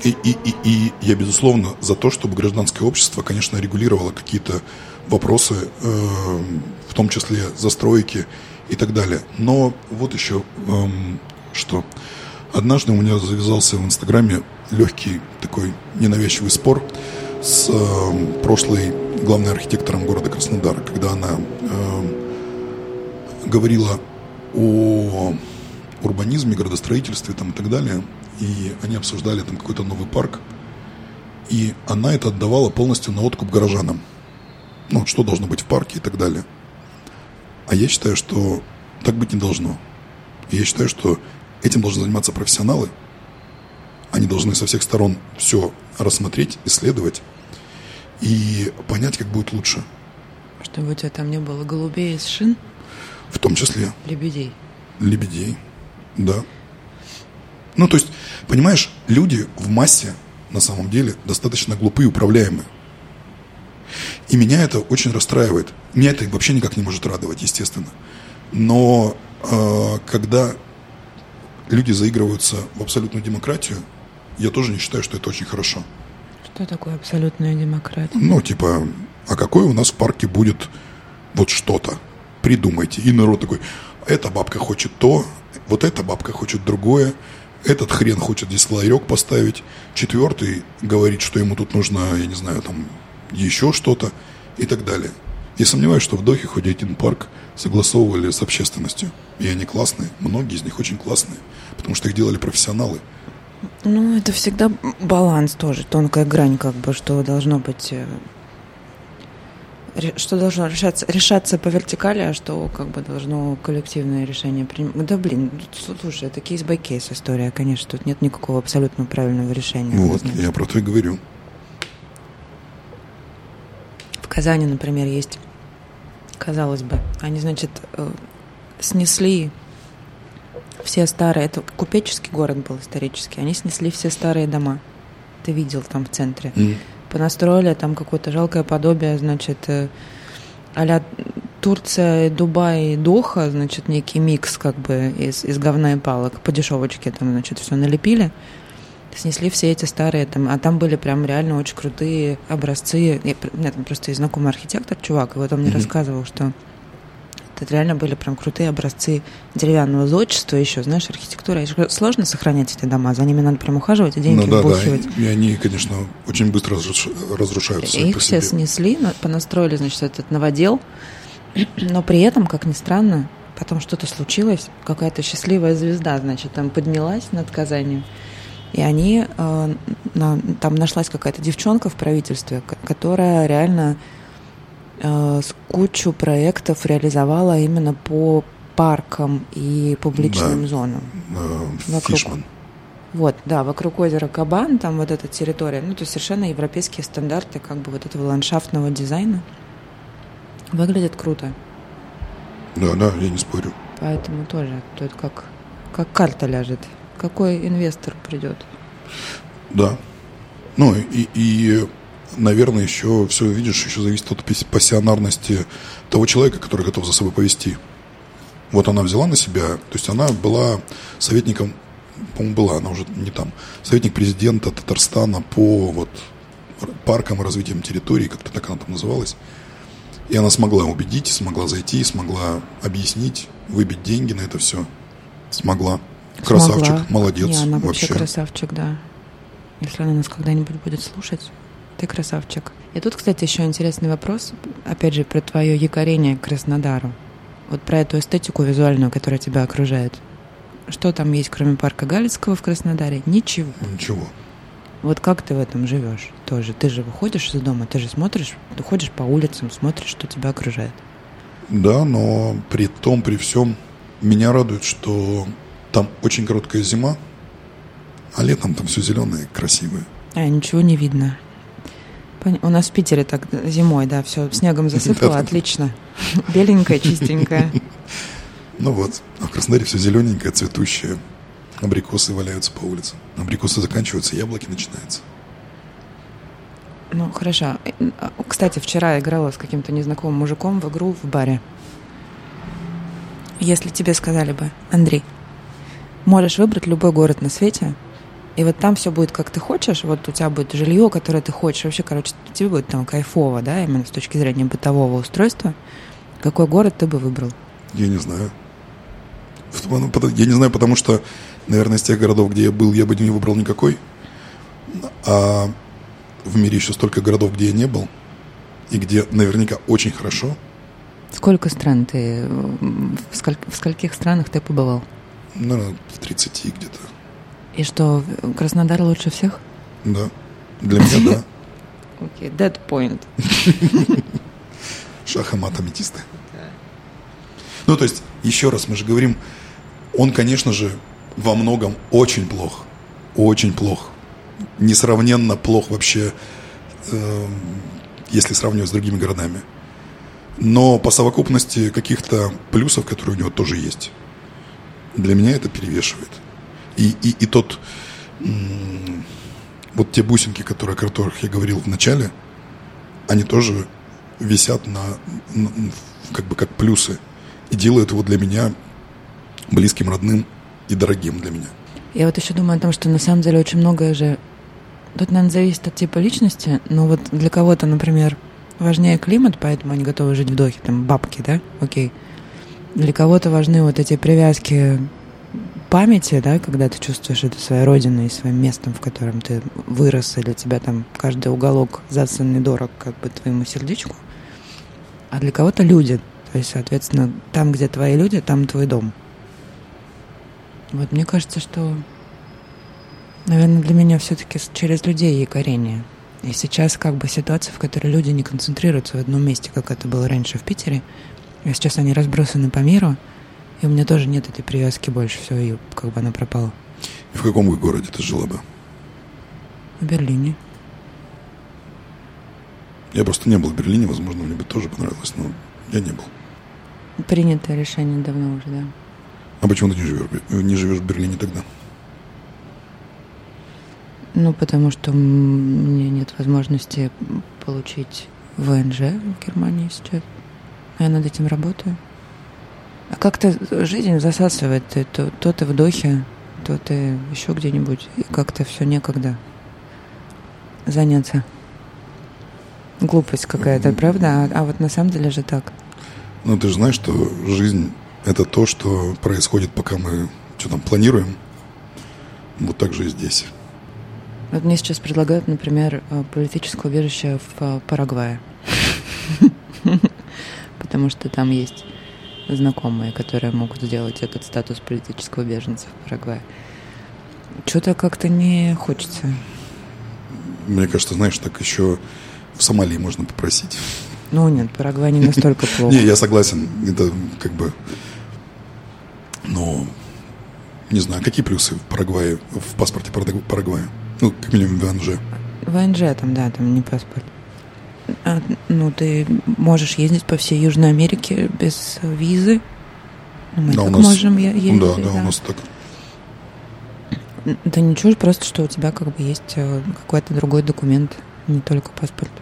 И, и, и, и я, безусловно, за то, чтобы гражданское общество, конечно, регулировало какие-то вопросы, э, в том числе застройки и так далее. Но вот еще э, что. Однажды у меня завязался в Инстаграме легкий такой ненавязчивый спор с э, прошлой главной архитектором города Краснодара, когда она э, говорила о урбанизме, градостроительстве там, и так далее – и они обсуждали там какой-то новый парк, и она это отдавала полностью на откуп горожанам. Ну, что должно быть в парке и так далее. А я считаю, что так быть не должно. Я считаю, что этим должны заниматься профессионалы. Они должны со всех сторон все рассмотреть, исследовать и понять, как будет лучше. Чтобы у тебя там не было голубей из шин? В том числе. Лебедей. Лебедей, да. Ну, то есть, понимаешь, люди в массе на самом деле достаточно глупые и управляемые. И меня это очень расстраивает. Меня это вообще никак не может радовать, естественно. Но э, когда люди заигрываются в абсолютную демократию, я тоже не считаю, что это очень хорошо. Что такое абсолютная демократия? Ну, типа, а какое у нас в парке будет вот что-то? Придумайте. И народ такой, эта бабка хочет то, вот эта бабка хочет другое. Этот хрен хочет здесь ларек поставить. Четвертый говорит, что ему тут нужно, я не знаю, там еще что-то и так далее. Я сомневаюсь, что в Дохе хоть один парк согласовывали с общественностью. И они классные, многие из них очень классные, потому что их делали профессионалы. Ну, это всегда баланс тоже, тонкая грань, как бы, что должно быть э, что должно решаться, решаться по вертикали, а что как бы должно коллективное решение принимать. Да блин, слушай, это case-by-case история, конечно, тут нет никакого абсолютно правильного решения. Вот, я про то и говорю. В Казани, например, есть, казалось бы, они, значит, э, снесли все старые, это купеческий город был исторический, они снесли все старые дома. Ты видел там в центре. Mm понастроили там какое-то жалкое подобие, значит, а Турция, Дубай, Доха, значит, некий микс как бы из, из говна и палок. По дешевочке там, значит, все налепили. Снесли все эти старые там, а там были прям реально очень крутые образцы. Я, нет, просто есть знакомый архитектор, чувак, и вот он мне mm-hmm. рассказывал, что это реально были прям крутые образцы деревянного зодчества еще, знаешь, архитектура. Сложно сохранять эти дома, за ними надо прям ухаживать и деньги ну, да, вбухивать. Да, и, они, конечно, очень быстро разрушаются. Их все снесли, понастроили, значит, этот новодел, *clears throat* но при этом, как ни странно, потом что-то случилось, какая-то счастливая звезда, значит, там поднялась над Казанью, и они, э, на, там нашлась какая-то девчонка в правительстве, которая реально э, кучу проектов реализовала именно по паркам и публичным да. зонам. Э, Фишман. Вот, да, вокруг озера Кабан, там вот эта территория, ну, то есть совершенно европейские стандарты как бы вот этого ландшафтного дизайна. Выглядит круто. Да, да, я не спорю. Поэтому тоже тут как, как карта ляжет. Какой инвестор придет? Да. Ну и, и наверное, еще все, видишь, еще зависит от пассионарности того человека, который готов за собой повести. Вот она взяла на себя, то есть она была советником, по-моему, была, она уже не там, советник президента Татарстана по вот паркам и развитием территории, как-то так она там называлась. И она смогла убедить, смогла зайти, смогла объяснить, выбить деньги на это все. Смогла. Красавчик, смогла. молодец. Не, она вообще, вообще красавчик, да. Если она нас когда-нибудь будет слушать, ты красавчик. И тут, кстати, еще интересный вопрос, опять же, про твое якорение к Краснодару. Вот про эту эстетику визуальную, которая тебя окружает. Что там есть, кроме парка Галицкого в Краснодаре? Ничего. Ничего. Вот как ты в этом живешь тоже? Ты же выходишь из дома, ты же смотришь, ты ходишь по улицам, смотришь, что тебя окружает. Да, но при том, при всем, меня радует, что там очень короткая зима, а летом там все зеленое, красивое. А, ничего не видно. У нас в Питере так зимой, да, все снегом засыпало, отлично. *laughs* Беленькое, чистенькое. *laughs* Ну вот, а в Краснодаре все зелененькое, цветущее. Абрикосы валяются по улицам. Абрикосы заканчиваются, яблоки начинаются. Ну, хорошо. А, кстати, вчера играла с каким-то незнакомым мужиком в игру в баре. Если тебе сказали бы, Андрей, можешь выбрать любой город на свете, и вот там все будет как ты хочешь, вот у тебя будет жилье, которое ты хочешь, вообще, короче, тебе будет там кайфово, да, именно с точки зрения бытового устройства. Какой город ты бы выбрал? Я не знаю. Я не знаю, потому что Наверное, из тех городов, где я был, я бы не выбрал никакой. А в мире еще столько городов, где я не был, и где наверняка очень хорошо. Сколько стран ты, в, сколь, в скольких странах ты побывал? Наверное, в 30 где-то. И что, Краснодар лучше всех? Да, для меня да. *laughs* Окей, okay, that point. *laughs* Шахмат аметисты. Ну, то есть, еще раз, мы же говорим, он, конечно же, во многом очень плох. Очень плох. Несравненно плох вообще, э, если сравнивать с другими городами. Но по совокупности каких-то плюсов, которые у него тоже есть, для меня это перевешивает. И, и, и тот, вот те бусинки, которые, о которых я говорил в начале, они тоже висят на, на как бы как плюсы и делают его для меня близким, родным и дорогим для меня. Я вот еще думаю о том, что на самом деле очень многое же... Тут, наверное, зависит от типа личности, но вот для кого-то, например, важнее климат, поэтому они готовы жить в дохе, там, бабки, да, окей. Для кого-то важны вот эти привязки памяти, да, когда ты чувствуешь это своей родиной, своим местом, в котором ты вырос, и для тебя там каждый уголок заценный дорог как бы твоему сердечку. А для кого-то люди. То есть, соответственно, там, где твои люди, там твой дом. Вот мне кажется, что, наверное, для меня все-таки через людей якорение. И сейчас как бы ситуация, в которой люди не концентрируются в одном месте, как это было раньше в Питере. И сейчас они разбросаны по миру, и у меня тоже нет этой привязки больше, все, и как бы она пропала. И в каком городе ты жила бы? В Берлине. Я просто не был в Берлине, возможно, мне бы тоже понравилось, но я не был. Принятое решение давно уже, да. А почему ты не живешь, не живешь в Берлине тогда? Ну, потому что у меня нет возможности получить ВНЖ в Германии сейчас. Я над этим работаю. А как-то жизнь засасывает. Ты, то, то ты в Дохе, то ты еще где-нибудь. И как-то все некогда заняться. Глупость какая-то, правда? А, а вот на самом деле же так. Ну, ты же знаешь, что жизнь это то, что происходит, пока мы что там планируем. Вот так же и здесь. Вот мне сейчас предлагают, например, э, политическое убежище в э, Парагвае. *laughs* Потому что там есть знакомые, которые могут сделать этот статус политического беженца в Парагвае. Что-то как-то не хочется. Мне кажется, знаешь, так еще в Сомали можно попросить. Ну нет, Парагвай не настолько *laughs* плохо. Не, я согласен. Это как бы но Не знаю, какие плюсы в Парагвае, в паспорте Парагвая? Ну, как минимум в ВНЖ. ВНЖ там, да, там не паспорт. А, ну, ты можешь ездить по всей Южной Америке без визы. Ну, мы да, так нас, можем ездить. Да, да, да, у нас так. Да ничего, просто что у тебя как бы есть э, какой-то другой документ, не только паспорт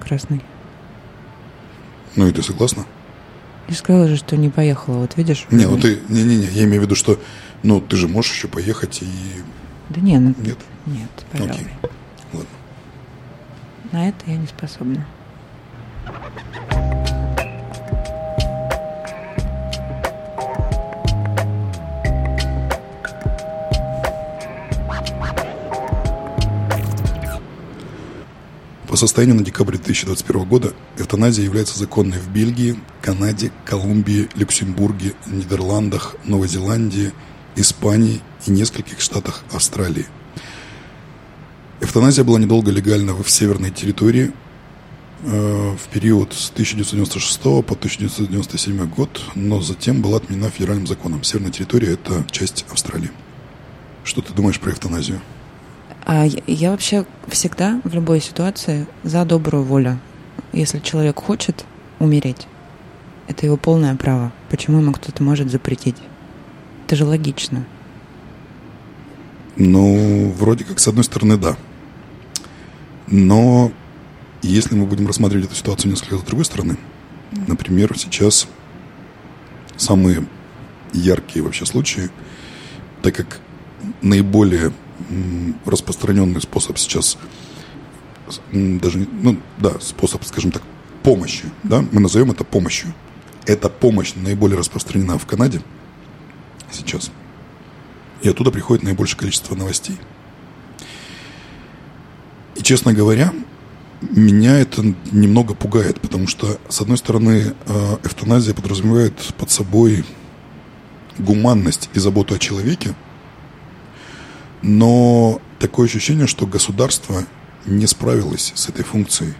красный. Ну и ты согласна? Я сказала же, что не поехала, вот видишь? Не, ну ты, не-не-не, я имею в виду, что, ну, ты же можешь еще поехать и... Да не, ну... Нет? Нет, пожалуй. Окей, ладно. На это я не способна. По состоянию на декабрь 2021 года эвтаназия является законной в Бельгии, Канаде, Колумбии, Люксембурге, Нидерландах, Новой Зеландии, Испании и нескольких штатах Австралии. Эвтаназия была недолго легальна в северной территории э, в период с 1996 по 1997 год, но затем была отменена федеральным законом. Северная территория – это часть Австралии. Что ты думаешь про эвтаназию? А я вообще всегда в любой ситуации за добрую волю. Если человек хочет умереть, это его полное право. Почему ему кто-то может запретить? Это же логично. Ну, вроде как, с одной стороны, да. Но если мы будем рассматривать эту ситуацию несколько с другой стороны, например, сейчас самые яркие вообще случаи, так как наиболее распространенный способ сейчас, даже, ну, да, способ, скажем так, помощи, да, мы назовем это помощью. Эта помощь наиболее распространена в Канаде сейчас. И оттуда приходит наибольшее количество новостей. И, честно говоря, меня это немного пугает, потому что, с одной стороны, э, эвтаназия подразумевает под собой гуманность и заботу о человеке – но такое ощущение, что государство не справилось с этой функцией.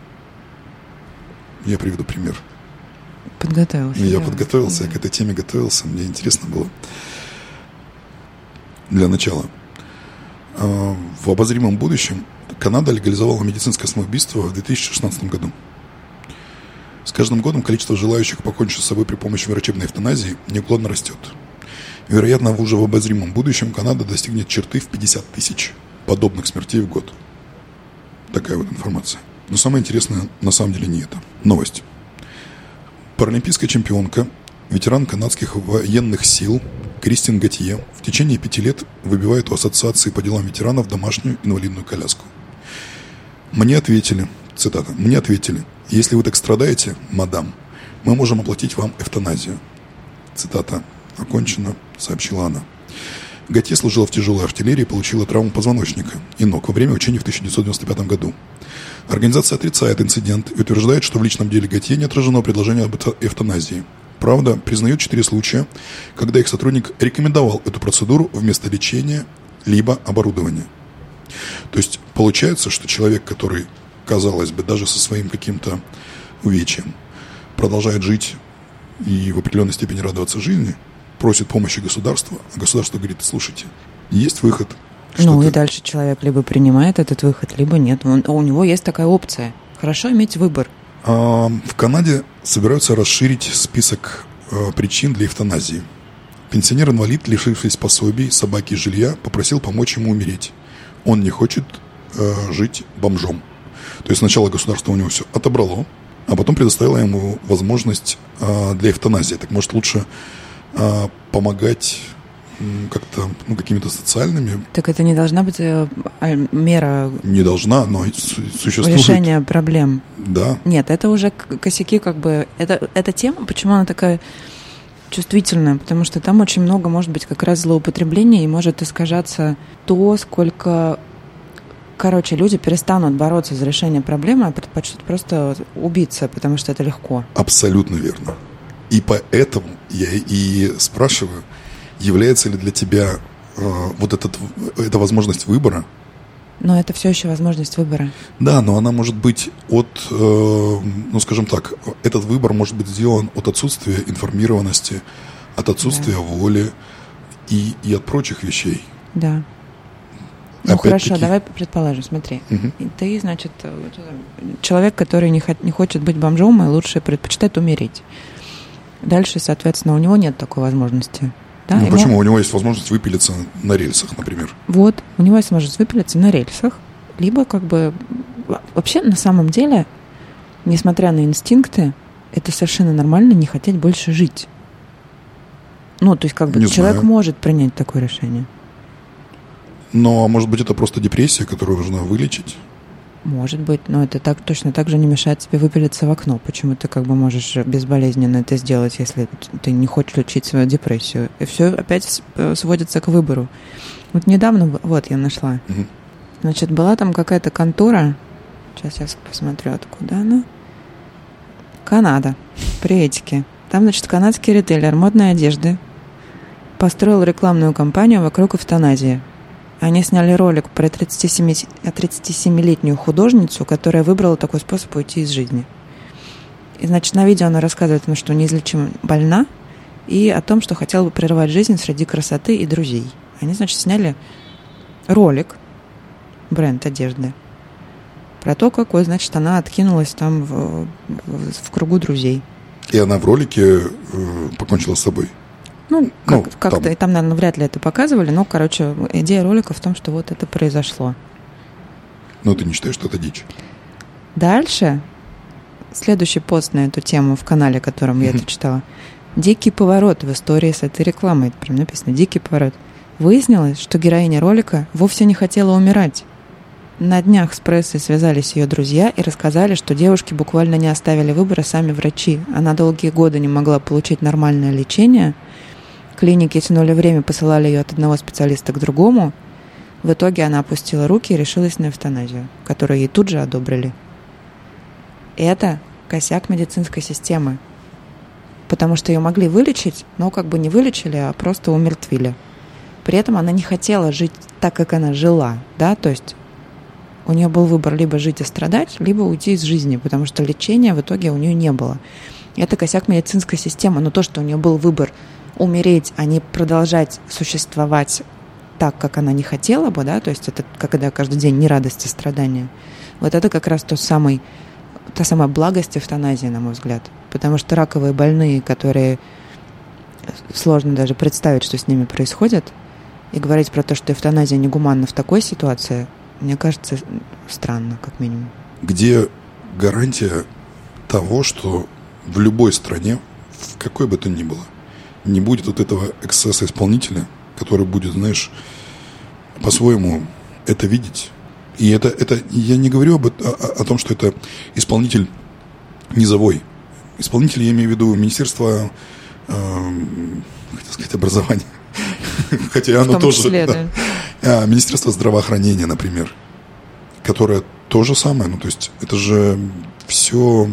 Я приведу пример. Подготовился. Я да. подготовился, да. я к этой теме готовился, мне интересно было. Для начала. А, в обозримом будущем Канада легализовала медицинское самоубийство в 2016 году. С каждым годом количество желающих покончить с собой при помощи врачебной эвтаназии неуклонно растет – Вероятно, уже в обозримом будущем Канада достигнет черты в 50 тысяч подобных смертей в год. Такая вот информация. Но самое интересное на самом деле не это. Новость. Паралимпийская чемпионка, ветеран канадских военных сил Кристин Готье в течение пяти лет выбивает у Ассоциации по делам ветеранов домашнюю инвалидную коляску. Мне ответили, цитата, «Мне ответили, если вы так страдаете, мадам, мы можем оплатить вам эвтаназию». Цитата окончено, сообщила она. Готье служила в тяжелой артиллерии и получила травму позвоночника и ног во время учений в 1995 году. Организация отрицает инцидент и утверждает, что в личном деле Готье не отражено предложение об эвтаназии. Правда, признает четыре случая, когда их сотрудник рекомендовал эту процедуру вместо лечения либо оборудования. То есть получается, что человек, который, казалось бы, даже со своим каким-то увечьем, продолжает жить и в определенной степени радоваться жизни – просит помощи государства, а государство говорит, слушайте, есть выход. Ну и дальше человек либо принимает этот выход, либо нет. Он, у него есть такая опция. Хорошо иметь выбор. А, в Канаде собираются расширить список а, причин для эвтаназии. Пенсионер-инвалид, лишившись пособий, собаки и жилья, попросил помочь ему умереть. Он не хочет а, жить бомжом. То есть сначала государство у него все отобрало, а потом предоставило ему возможность а, для эвтаназии. Так может лучше а, помогать как-то ну, какими-то социальными. Так это не должна быть э, а, мера. Не должна, но существует. Решение проблем. Да. Нет, это уже косяки, как бы. Это, эта тема, почему она такая чувствительная, потому что там очень много, может быть, как раз злоупотребления, и может искажаться то, сколько короче, люди перестанут бороться за решение проблемы, а предпочтут просто убиться, потому что это легко. Абсолютно верно. И поэтому я и спрашиваю, является ли для тебя э, вот этот, эта возможность выбора? Но это все еще возможность выбора. Да, но она может быть от, ну скажем так, этот выбор может быть сделан от отсутствия информированности, от отсутствия да. воли. и, и от прочих вещей. Да. Ну хорошо, давай предположим, смотри. Угу. Ты, значит, человек, который не, не хочет быть бомжом, и лучше предпочитает умереть. Дальше, соответственно, у него нет такой возможности. Да, ну ему... почему? У него есть возможность выпилиться на рельсах, например. Вот, у него есть возможность выпилиться на рельсах, либо как бы вообще на самом деле, несмотря на инстинкты, это совершенно нормально не хотеть больше жить. Ну, то есть как бы не человек знаю. может принять такое решение. Но, может быть, это просто депрессия, которую нужно вылечить? Может быть, но это так точно так же не мешает тебе выпилиться в окно. Почему ты как бы можешь безболезненно это сделать, если ты не хочешь лечить свою депрессию? И все опять э, сводится к выбору. Вот недавно, вот я нашла. Угу. Значит, была там какая-то контора. Сейчас я посмотрю, откуда она. Канада. Приветики. Там, значит, канадский ритейлер модной одежды построил рекламную кампанию вокруг эвтаназии. Они сняли ролик про 37, 37-летнюю художницу, которая выбрала такой способ уйти из жизни. И, значит, на видео она рассказывает, ну, что неизлечимо больна, и о том, что хотела бы прерывать жизнь среди красоты и друзей. Они, значит, сняли ролик, бренд одежды, про то, какой, значит, она откинулась там в, в, кругу друзей. И она в ролике э, покончила с собой? Ну, как, ну как-то, там. и там, наверное, вряд ли это показывали, но, короче, идея ролика в том, что вот это произошло. Но ты не считаешь, что это дичь? Дальше, следующий пост на эту тему в канале, котором я это читала. Дикий поворот в истории с этой рекламой. Это прям написано «Дикий поворот». Выяснилось, что героиня ролика вовсе не хотела умирать. На днях с прессой связались ее друзья и рассказали, что девушке буквально не оставили выбора сами врачи. Она долгие годы не могла получить нормальное лечение – Клиники тянули время, посылали ее от одного специалиста к другому. В итоге она опустила руки и решилась на эвтаназию, которую ей тут же одобрили. Это косяк медицинской системы, потому что ее могли вылечить, но как бы не вылечили, а просто умертвили. При этом она не хотела жить так, как она жила, да, то есть у нее был выбор либо жить и страдать, либо уйти из жизни, потому что лечения в итоге у нее не было. Это косяк медицинской системы, но то, что у нее был выбор умереть, а не продолжать существовать так, как она не хотела бы, да, то есть это когда каждый день не радость, а страдания. Вот это как раз тот самый, та самая благость эвтаназии, на мой взгляд. Потому что раковые больные, которые сложно даже представить, что с ними происходит, и говорить про то, что эвтаназия негуманна в такой ситуации, мне кажется, странно, как минимум. Где гарантия того, что в любой стране, в какой бы то ни было, не будет вот этого эксцесса исполнителя, который будет, знаешь, по-своему это видеть. И это, это я не говорю об, о, о том, что это исполнитель низовой. Исполнитель, я имею в виду Министерство, э, хотел сказать, образования. *laughs* Хотя оно тоже... Да. А, Министерство здравоохранения, например, которое то же самое. Ну, то есть это же все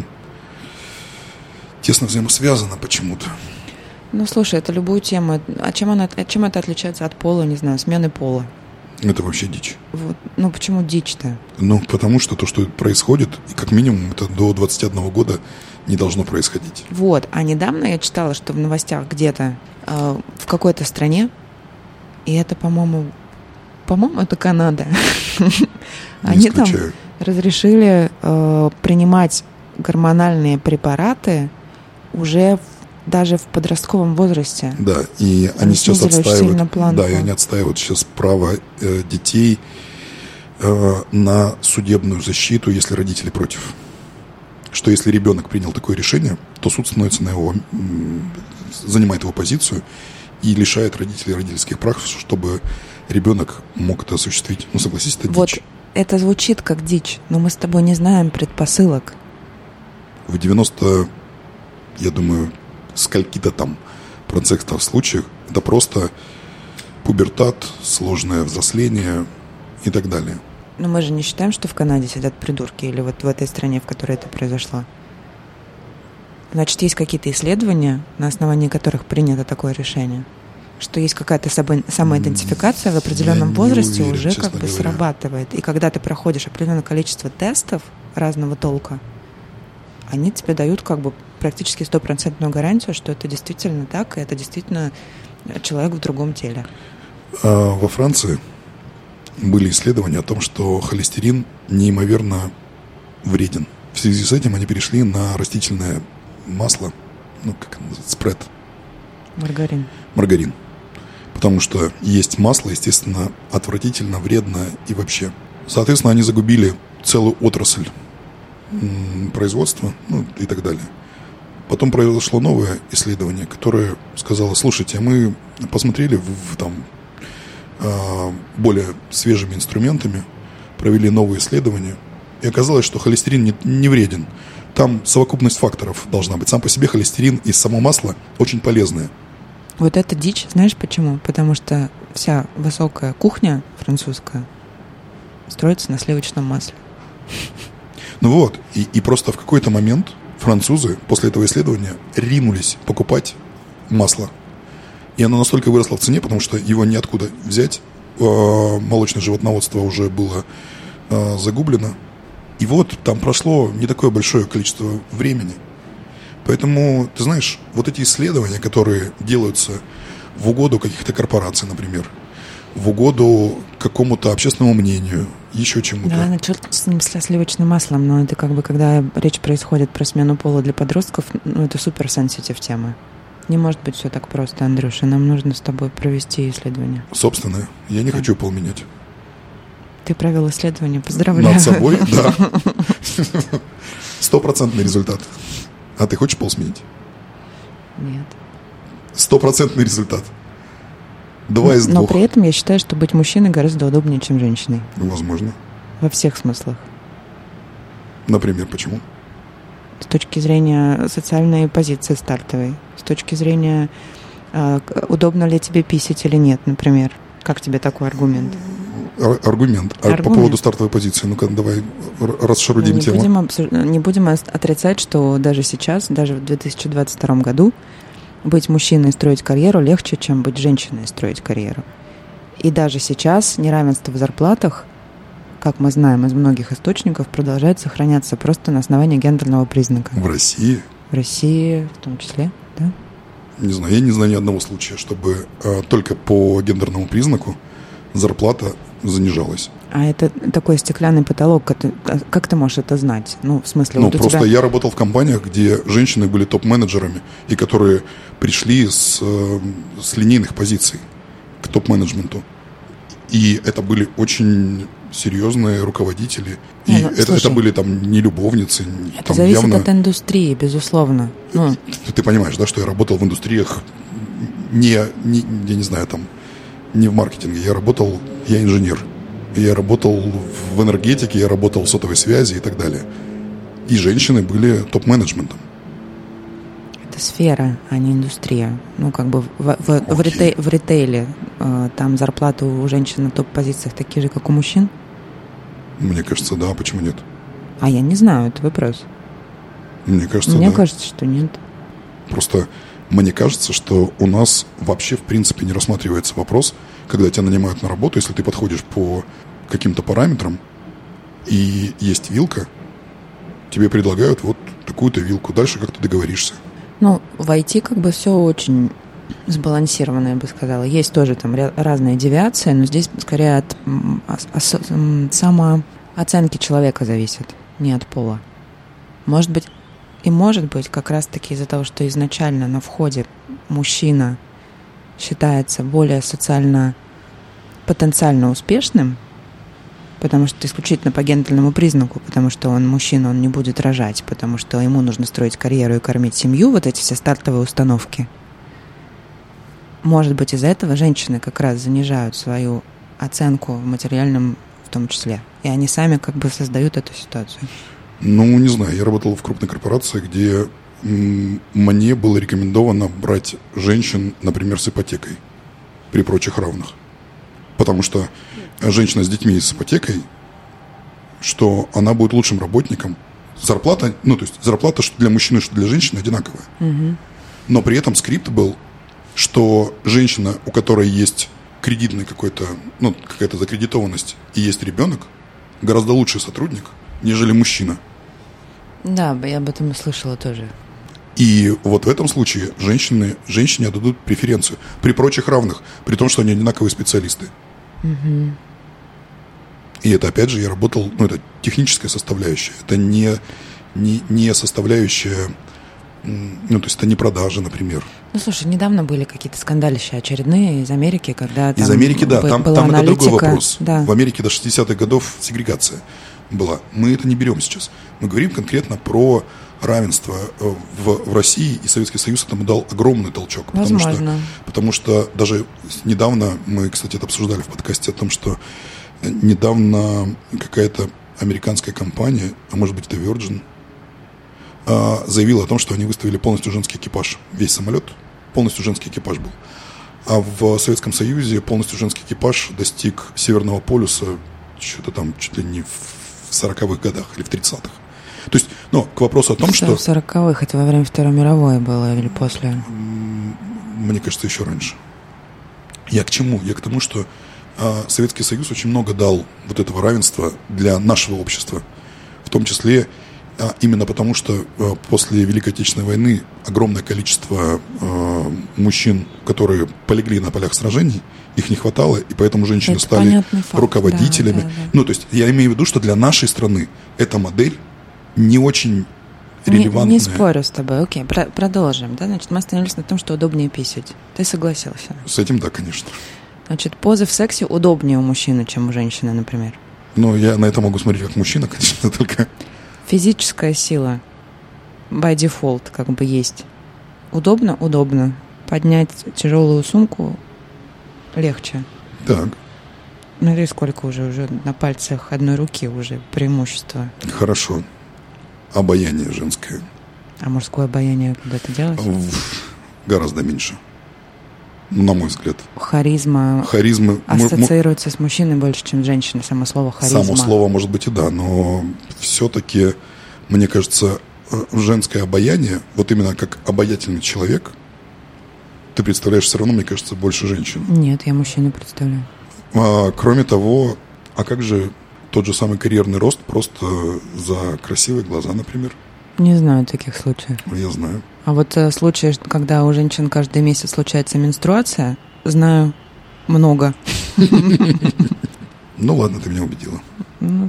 тесно взаимосвязано почему-то. Ну, слушай, это любую тему. А чем, она, чем это отличается от пола, не знаю, смены пола? Это вообще дичь. Вот. Ну, почему дичь-то? Ну, потому что то, что происходит, и как минимум это до 21 года не должно происходить. Вот. А недавно я читала, что в новостях где-то э, в какой-то стране, и это, по-моему, по-моему, это Канада, *laughs* они там разрешили э, принимать гормональные препараты уже в даже в подростковом возрасте. Да, и они сейчас отстаивают, да, и они отстаивают сейчас право э, детей э, на судебную защиту, если родители против. Что если ребенок принял такое решение, то суд становится на его, занимает его позицию и лишает родителей родительских прав, чтобы ребенок мог это осуществить. Ну, согласись, это вот дичь. Это звучит как дичь, но мы с тобой не знаем предпосылок. В 90, я думаю, скольки-то там процентов случаев это просто пубертат, сложное взросление и так далее. Но мы же не считаем, что в Канаде сидят придурки или вот в этой стране, в которой это произошло. Значит, есть какие-то исследования, на основании которых принято такое решение, что есть какая-то самоидентификация в определенном возрасте уверен, уже как бы говоря. срабатывает. И когда ты проходишь определенное количество тестов разного толка, они тебе дают как бы практически стопроцентную гарантию, что это действительно так, и это действительно человек в другом теле. А во Франции были исследования о том, что холестерин неимоверно вреден. В связи с этим они перешли на растительное масло, ну, как это называется, спред. Маргарин. Маргарин. Потому что есть масло, естественно, отвратительно, вредно и вообще. Соответственно, они загубили целую отрасль производства ну, и так далее. Потом произошло новое исследование, которое сказало, слушайте, мы посмотрели в, в там э, более свежими инструментами, провели новые исследования, и оказалось, что холестерин не, не вреден. Там совокупность факторов должна быть. Сам по себе холестерин и само масло очень полезные. Вот это дичь, знаешь почему? Потому что вся высокая кухня французская строится на сливочном масле. Ну вот, и, и просто в какой-то момент французы после этого исследования ринулись покупать масло. И оно настолько выросло в цене, потому что его неоткуда взять. А, молочное животноводство уже было а, загублено. И вот там прошло не такое большое количество времени. Поэтому, ты знаешь, вот эти исследования, которые делаются в угоду каких-то корпораций, например, в угоду какому-то общественному мнению, еще чему-то. Да, ладно, черт с ним, сливочным маслом, но это как бы, когда речь происходит про смену пола для подростков, ну, это супер сенситив тема. Не может быть все так просто, Андрюша. Нам нужно с тобой провести исследование. Собственное. Я не да. хочу пол менять. Ты провел исследование, поздравляю. Над собой, *laughs* да. Стопроцентный результат. А ты хочешь пол сменить? Нет. Стопроцентный результат. Два из Но двух. при этом я считаю, что быть мужчиной гораздо удобнее, чем женщиной. Возможно. Во всех смыслах. Например, почему? С точки зрения социальной позиции стартовой. С точки зрения, э, удобно ли тебе писать или нет, например. Как тебе такой аргумент? Ар- аргумент. А аргумент. по поводу стартовой позиции, ну-ка давай расшарудим не тему. Будем обсуж... Не будем отрицать, что даже сейчас, даже в 2022 году, быть мужчиной и строить карьеру легче, чем быть женщиной и строить карьеру. И даже сейчас неравенство в зарплатах, как мы знаем из многих источников, продолжает сохраняться просто на основании гендерного признака. В России? В России в том числе, да. Не знаю, я не знаю ни одного случая, чтобы э, только по гендерному признаку зарплата занижалась. А это такой стеклянный потолок, как ты, как ты можешь это знать? Ну, в смысле, ну, вот просто тебя... я работал в компаниях, где женщины были топ-менеджерами, и которые пришли с, э, с линейных позиций к топ-менеджменту. И это были очень серьезные руководители. И ну, это, слушай, это были там не любовницы. Это там зависит явно... от индустрии, безусловно. Ну. Ты, ты понимаешь, да, что я работал в индустриях не, не, я не знаю, там, не в маркетинге. Я работал, я инженер. Я работал в энергетике, я работал в сотовой связи и так далее. И женщины были топ-менеджментом. Это сфера, а не индустрия. Ну, как бы в, в, в, ритей, в ритейле э, там зарплаты у женщин на топ-позициях такие же, как у мужчин? Мне кажется, да. Почему нет? А я не знаю, это вопрос. Мне кажется, Мне да. кажется, что нет. Просто мне кажется, что у нас вообще в принципе не рассматривается вопрос, когда тебя нанимают на работу, если ты подходишь по каким-то параметрам, и есть вилка, тебе предлагают вот такую-то вилку. Дальше как ты договоришься. Ну, в IT как бы все очень сбалансированно, я бы сказала. Есть тоже там разные девиации, но здесь скорее от самооценки человека зависит, не от пола. Может быть, и может быть как раз-таки из-за того, что изначально на входе мужчина считается более социально потенциально успешным, потому что исключительно по гендерному признаку, потому что он мужчина, он не будет рожать, потому что ему нужно строить карьеру и кормить семью, вот эти все стартовые установки. Может быть, из-за этого женщины как раз занижают свою оценку в материальном в том числе. И они сами как бы создают эту ситуацию. Ну, не знаю, я работал в крупной корпорации, где мне было рекомендовано брать женщин, например, с ипотекой при прочих равных. Потому что женщина с детьми и с ипотекой, что она будет лучшим работником. Зарплата, ну, то есть зарплата что для мужчины, что для женщины одинаковая. Угу. Но при этом скрипт был, что женщина, у которой есть кредитный какой-то, ну, какая-то закредитованность и есть ребенок, гораздо лучший сотрудник, нежели мужчина. Да, я об этом слышала тоже. И вот в этом случае женщины, женщине отдадут преференцию при прочих равных, при том, что они одинаковые специалисты. Угу. И это, опять же, я работал, ну, это техническая составляющая, это не, не, не составляющая, ну, то есть это не продажа, например. Ну, слушай, недавно были какие-то скандалища очередные из Америки, когда Из Америки, да, там, там это другой вопрос. Да. В Америке до 60-х годов сегрегация была. Мы это не берем сейчас. Мы говорим конкретно про равенство э, в, в России, и Советский Союз этому дал огромный толчок. Возможно. Потому что, потому что даже недавно, мы, кстати, это обсуждали в подкасте о том, что недавно какая-то американская компания, а может быть это Virgin, а, заявила о том, что они выставили полностью женский экипаж. Весь самолет полностью женский экипаж был. А в Советском Союзе полностью женский экипаж достиг Северного полюса что-то там чуть ли не в 40-х годах или в 30-х. То есть, ну, к вопросу о том, что... В 40-х, это во время Второй мировой было или после? Мне кажется, еще раньше. Я к чему? Я к тому, что э, Советский Союз очень много дал вот этого равенства для нашего общества. В том числе э, именно потому, что э, после Великой Отечественной войны огромное количество э, мужчин, которые полегли на полях сражений, их не хватало, и поэтому женщины это стали факт, руководителями. Да, да, да. Ну, то есть я имею в виду, что для нашей страны эта модель не очень релевантная. Не, не спорю с тобой. Окей, про продолжим. Да? Значит, мы остановились на том, что удобнее писать. Ты согласился? С этим да, конечно. Значит, позы в сексе удобнее у мужчины, чем у женщины, например. Ну, я на это могу смотреть как мужчина, *laughs* конечно, только... Физическая сила by default как бы есть. Удобно? Удобно. Поднять тяжелую сумку легче. Так. Смотри, сколько уже, уже на пальцах одной руки уже преимущество. Хорошо обаяние женское. А мужское обаяние когда-то делать? Гораздо меньше. На мой взгляд. Харизма, харизма ассоциируется мы, с мужчиной больше, чем с женщиной. Само слово харизма. Само слово, может быть, и да, но все-таки, мне кажется, э, женское обаяние, вот именно как обаятельный человек, ты представляешь все равно, мне кажется, больше женщин. Нет, я мужчину представляю. А, кроме того, а как же тот же самый карьерный рост просто за красивые глаза, например. Не знаю таких случаев. Я знаю. А вот э, случаи, когда у женщин каждый месяц случается менструация, знаю много. *laughs* Ну ладно, ты меня убедила. Ну,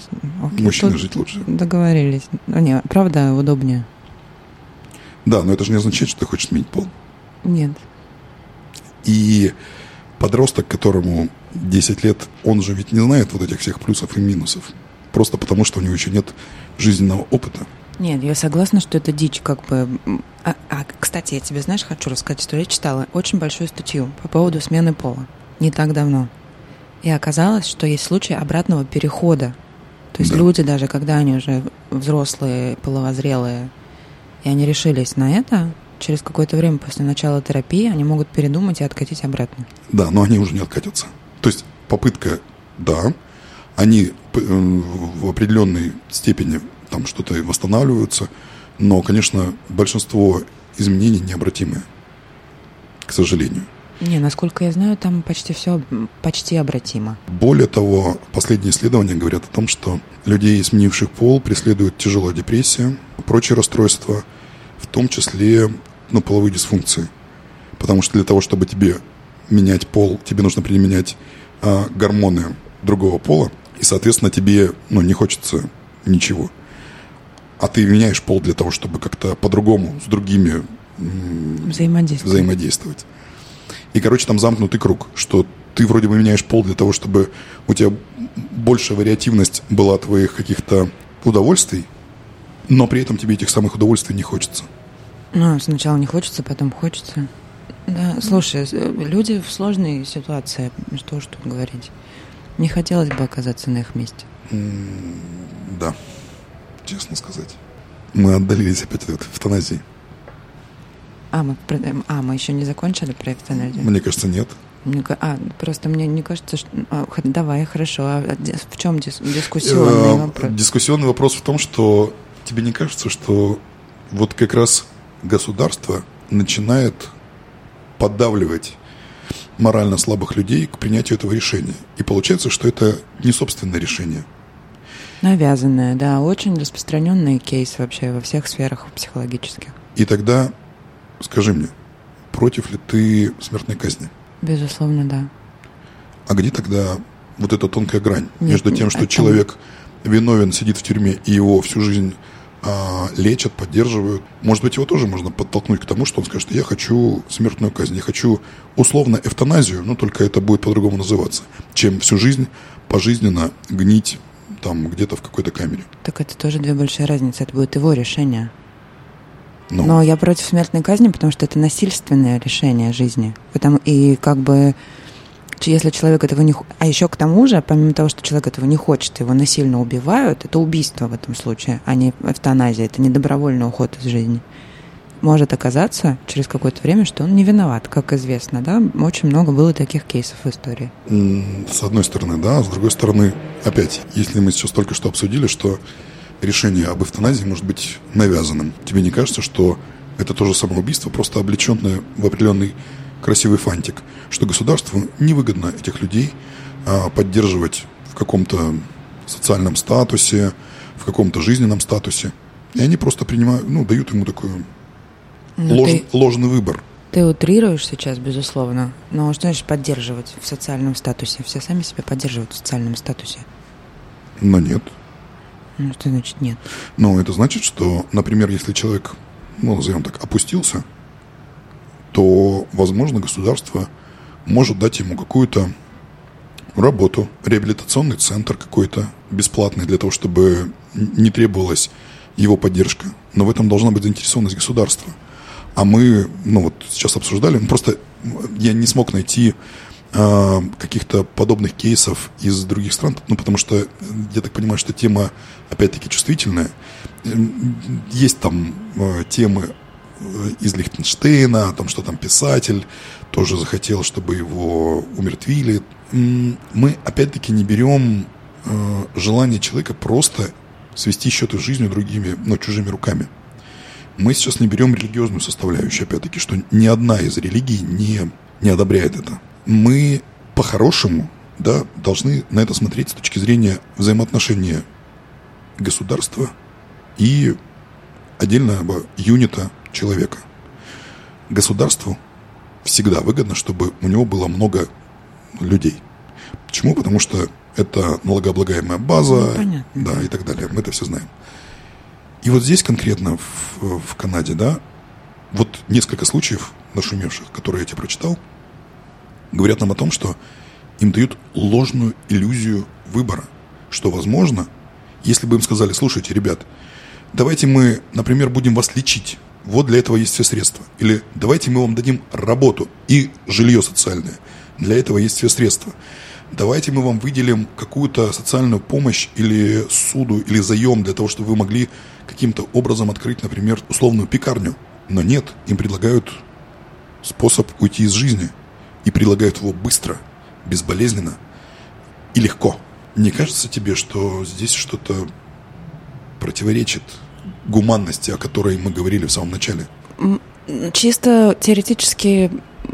Мужчина жить лучше. Договорились. Ну, не, правда, удобнее. Да, но это же не означает, что ты хочешь сменить пол. Нет. И подросток, которому 10 лет, он же ведь не знает вот этих всех плюсов и минусов. Просто потому, что у него еще нет жизненного опыта. Нет, я согласна, что это дичь, как бы. А, а, кстати, я тебе, знаешь, хочу рассказать, что я читала очень большую статью по поводу смены пола не так давно. И оказалось, что есть случаи обратного перехода. То есть да. люди даже, когда они уже взрослые, половозрелые, и они решились на это, через какое-то время после начала терапии они могут передумать и откатить обратно. Да, но они уже не откатятся. То есть попытка, да, они э, в определенной степени там что-то восстанавливаются, но, конечно, большинство изменений необратимые, к сожалению. Не, насколько я знаю, там почти все почти обратимо. Более того, последние исследования говорят о том, что людей, сменивших пол, преследует тяжелая депрессия, прочие расстройства, в том числе ну, половые дисфункции. Потому что для того, чтобы тебе менять пол, тебе нужно применять а, гормоны другого пола, и, соответственно, тебе ну, не хочется ничего. А ты меняешь пол для того, чтобы как-то по-другому с другими взаимодействовать. взаимодействовать. И, короче, там замкнутый круг, что ты вроде бы меняешь пол для того, чтобы у тебя большая вариативность была твоих каких-то удовольствий, но при этом тебе этих самых удовольствий не хочется. Ну, сначала не хочется, потом хочется. Да, слушай, э, люди в сложной ситуации, что уж тут говорить. Не хотелось бы оказаться на их месте. да, честно сказать. Мы отдалились опять от эвтаназии. А мы, а, мы еще не закончили про эвтаназию? Мне кажется, нет. А, просто мне не кажется, что... А, давай, хорошо. А в чем дис, дискуссионный э, вопрос? Дискуссионный вопрос в том, что тебе не кажется, что вот как раз государство начинает поддавливать морально слабых людей к принятию этого решения. И получается, что это не собственное решение. Навязанное, да, очень распространенный кейс вообще во всех сферах психологических. И тогда скажи мне, против ли ты смертной казни? Безусловно, да. А где тогда вот эта тонкая грань Нет, между тем, что это... человек виновен, сидит в тюрьме, и его всю жизнь лечат, поддерживают. Может быть, его тоже можно подтолкнуть к тому, что он скажет, я хочу смертную казнь, я хочу условно эвтаназию, но только это будет по-другому называться, чем всю жизнь пожизненно гнить там где-то в какой-то камере. Так это тоже две большие разницы, это будет его решение. Но, но я против смертной казни, потому что это насильственное решение жизни. Потому, и как бы если человек этого не... А еще к тому же, помимо того, что человек этого не хочет, его насильно убивают, это убийство в этом случае, а не эвтаназия, это не добровольный уход из жизни. Может оказаться через какое-то время, что он не виноват, как известно, да? Очень много было таких кейсов в истории. С одной стороны, да, с другой стороны, опять, если мы сейчас только что обсудили, что решение об эвтаназии может быть навязанным, тебе не кажется, что это тоже самоубийство, просто облеченное в определенный красивый фантик, что государству невыгодно этих людей а, поддерживать в каком-то социальном статусе, в каком-то жизненном статусе. И они просто принимают, ну, дают ему такой ну, лож, ты, ложный выбор. Ты утрируешь сейчас, безусловно. Но что значит поддерживать в социальном статусе? Все сами себя поддерживают в социальном статусе. Но нет. Ну, что значит нет? Ну, это значит, что, например, если человек, ну, назовем так, опустился, то, возможно, государство может дать ему какую-то работу, реабилитационный центр какой-то бесплатный для того, чтобы не требовалась его поддержка. Но в этом должна быть заинтересованность государства. А мы, ну вот сейчас обсуждали, ну, просто я не смог найти э, каких-то подобных кейсов из других стран, ну потому что я так понимаю, что тема опять-таки чувствительная. Есть там э, темы из Лихтенштейна, о том, что там писатель тоже захотел, чтобы его умертвили. Мы, опять-таки, не берем э, желание человека просто свести счеты с жизнью другими, но чужими руками. Мы сейчас не берем религиозную составляющую, опять-таки, что ни одна из религий не, не одобряет это. Мы по-хорошему да, должны на это смотреть с точки зрения взаимоотношения государства и отдельного юнита человека. Государству всегда выгодно, чтобы у него было много людей. Почему? Потому что это налогооблагаемая база, ну, да, и так далее. Мы это все знаем. И вот здесь конкретно в, в Канаде, да, вот несколько случаев нашумевших, которые я тебе прочитал, говорят нам о том, что им дают ложную иллюзию выбора, что возможно, если бы им сказали, слушайте, ребят, давайте мы, например, будем вас лечить вот для этого есть все средства. Или давайте мы вам дадим работу и жилье социальное. Для этого есть все средства. Давайте мы вам выделим какую-то социальную помощь или суду, или заем для того, чтобы вы могли каким-то образом открыть, например, условную пекарню. Но нет, им предлагают способ уйти из жизни. И предлагают его быстро, безболезненно и легко. Не кажется тебе, что здесь что-то противоречит гуманности, о которой мы говорили в самом начале? Чисто теоретически,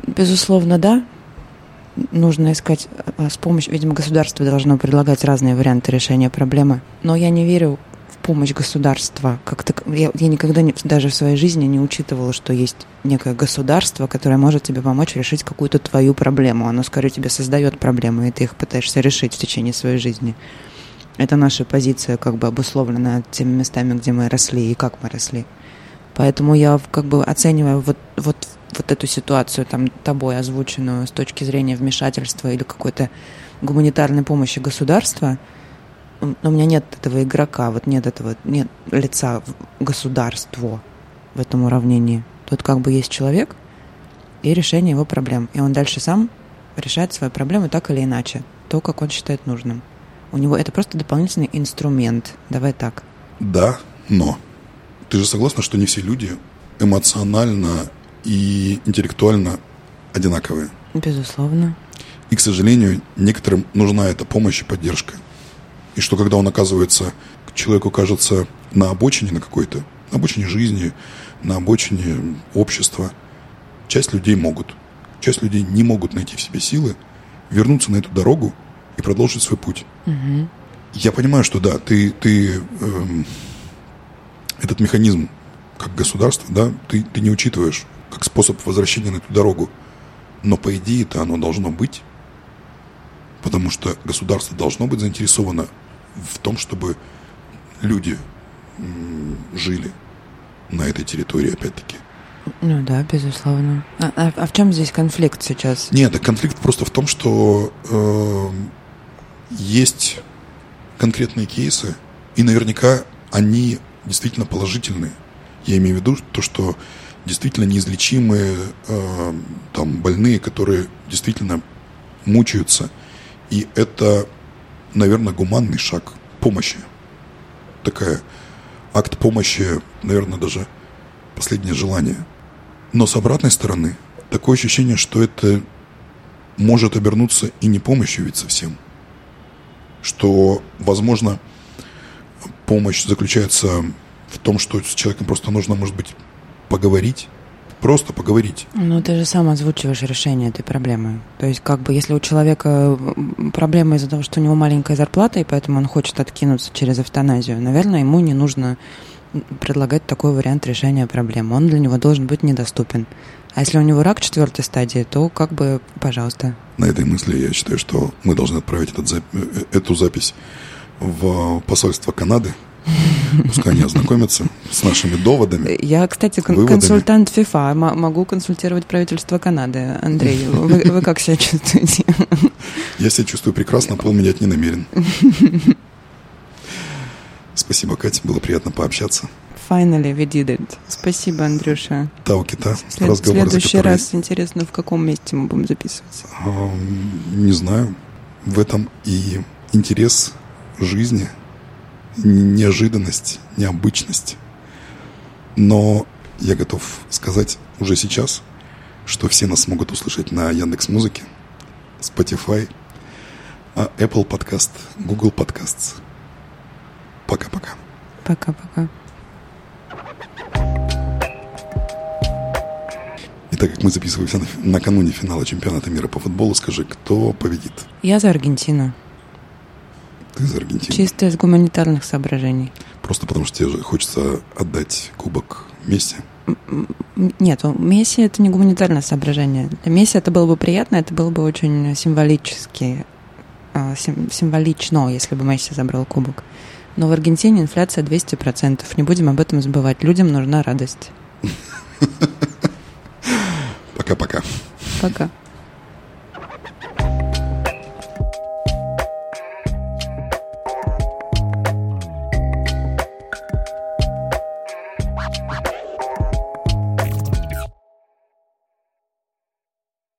безусловно, да. Нужно искать а, с помощью, видимо, государство должно предлагать разные варианты решения проблемы. Но я не верю в помощь государства. Как-то я, я никогда не, даже в своей жизни не учитывала, что есть некое государство, которое может тебе помочь решить какую-то твою проблему. Оно, скорее, тебе создает проблемы, и ты их пытаешься решить в течение своей жизни. Это наша позиция как бы обусловлена теми местами, где мы росли и как мы росли. Поэтому я как бы оцениваю вот, вот, вот эту ситуацию, там, тобой озвученную с точки зрения вмешательства или какой-то гуманитарной помощи государства, у меня нет этого игрока, вот нет этого, нет лица государству в этом уравнении. Тут как бы есть человек и решение его проблем. И он дальше сам решает свои проблемы так или иначе, то, как он считает нужным. У него это просто дополнительный инструмент. Давай так. Да, но ты же согласна, что не все люди эмоционально и интеллектуально одинаковые? Безусловно. И, к сожалению, некоторым нужна эта помощь и поддержка. И что когда он оказывается, человеку кажется на обочине на какой-то, на обочине жизни, на обочине общества, часть людей могут. Часть людей не могут найти в себе силы вернуться на эту дорогу и продолжить свой путь. Угу. Я понимаю, что да, ты, ты эм, этот механизм как государство, да, ты, ты не учитываешь как способ возвращения на эту дорогу. Но по идее это оно должно быть, потому что государство должно быть заинтересовано в том, чтобы люди жили на этой территории, опять-таки. Ну да, безусловно. А, а, а в чем здесь конфликт сейчас? Нет, конфликт просто в том, что э, есть конкретные кейсы, и наверняка они действительно положительные. Я имею в виду то, что действительно неизлечимые э, там больные, которые действительно мучаются. И это, наверное, гуманный шаг помощи. Такая акт помощи, наверное, даже последнее желание. Но с обратной стороны, такое ощущение, что это может обернуться и не помощью ведь совсем. Что, возможно, помощь заключается в том, что с человеком просто нужно, может быть, поговорить, просто поговорить. Ну, ты же сам озвучиваешь решение этой проблемы. То есть, как бы, если у человека проблема из-за того, что у него маленькая зарплата, и поэтому он хочет откинуться через эвтаназию, наверное, ему не нужно предлагать такой вариант решения проблемы. Он для него должен быть недоступен. А если у него рак четвертой стадии, то как бы, пожалуйста. На этой мысли я считаю, что мы должны отправить этот, э, эту запись в посольство Канады, Пускай они ознакомятся с нашими доводами. Я, кстати, кон- консультант ФИФА. Могу консультировать правительство Канады. Андрей, вы, вы как себя чувствуете? Я себя чувствую прекрасно, пол менять не намерен. Спасибо, Катя, было приятно пообщаться. Finally we did it. Спасибо, Андрюша. Тау кита. След- следующий которые... раз интересно, в каком месте мы будем записываться? Не знаю. В этом и интерес жизни – неожиданность, необычность. Но я готов сказать уже сейчас, что все нас могут услышать на Яндекс Музыке, Spotify, а Apple Podcast, Google Podcasts. Пока-пока. Пока-пока. Итак, как мы записываемся накануне финала чемпионата мира по футболу, скажи, кто победит? Я за Аргентину. Ты из Аргентины. Чисто из гуманитарных соображений. Просто потому что тебе хочется отдать кубок Месси? Нет, Месси это не гуманитарное соображение. Для Месси это было бы приятно, это было бы очень символически, а, символично, если бы Месси забрал кубок. Но в Аргентине инфляция 200%. Не будем об этом забывать. Людям нужна радость. *laughs* Пока-пока. Пока. -пока. Пока.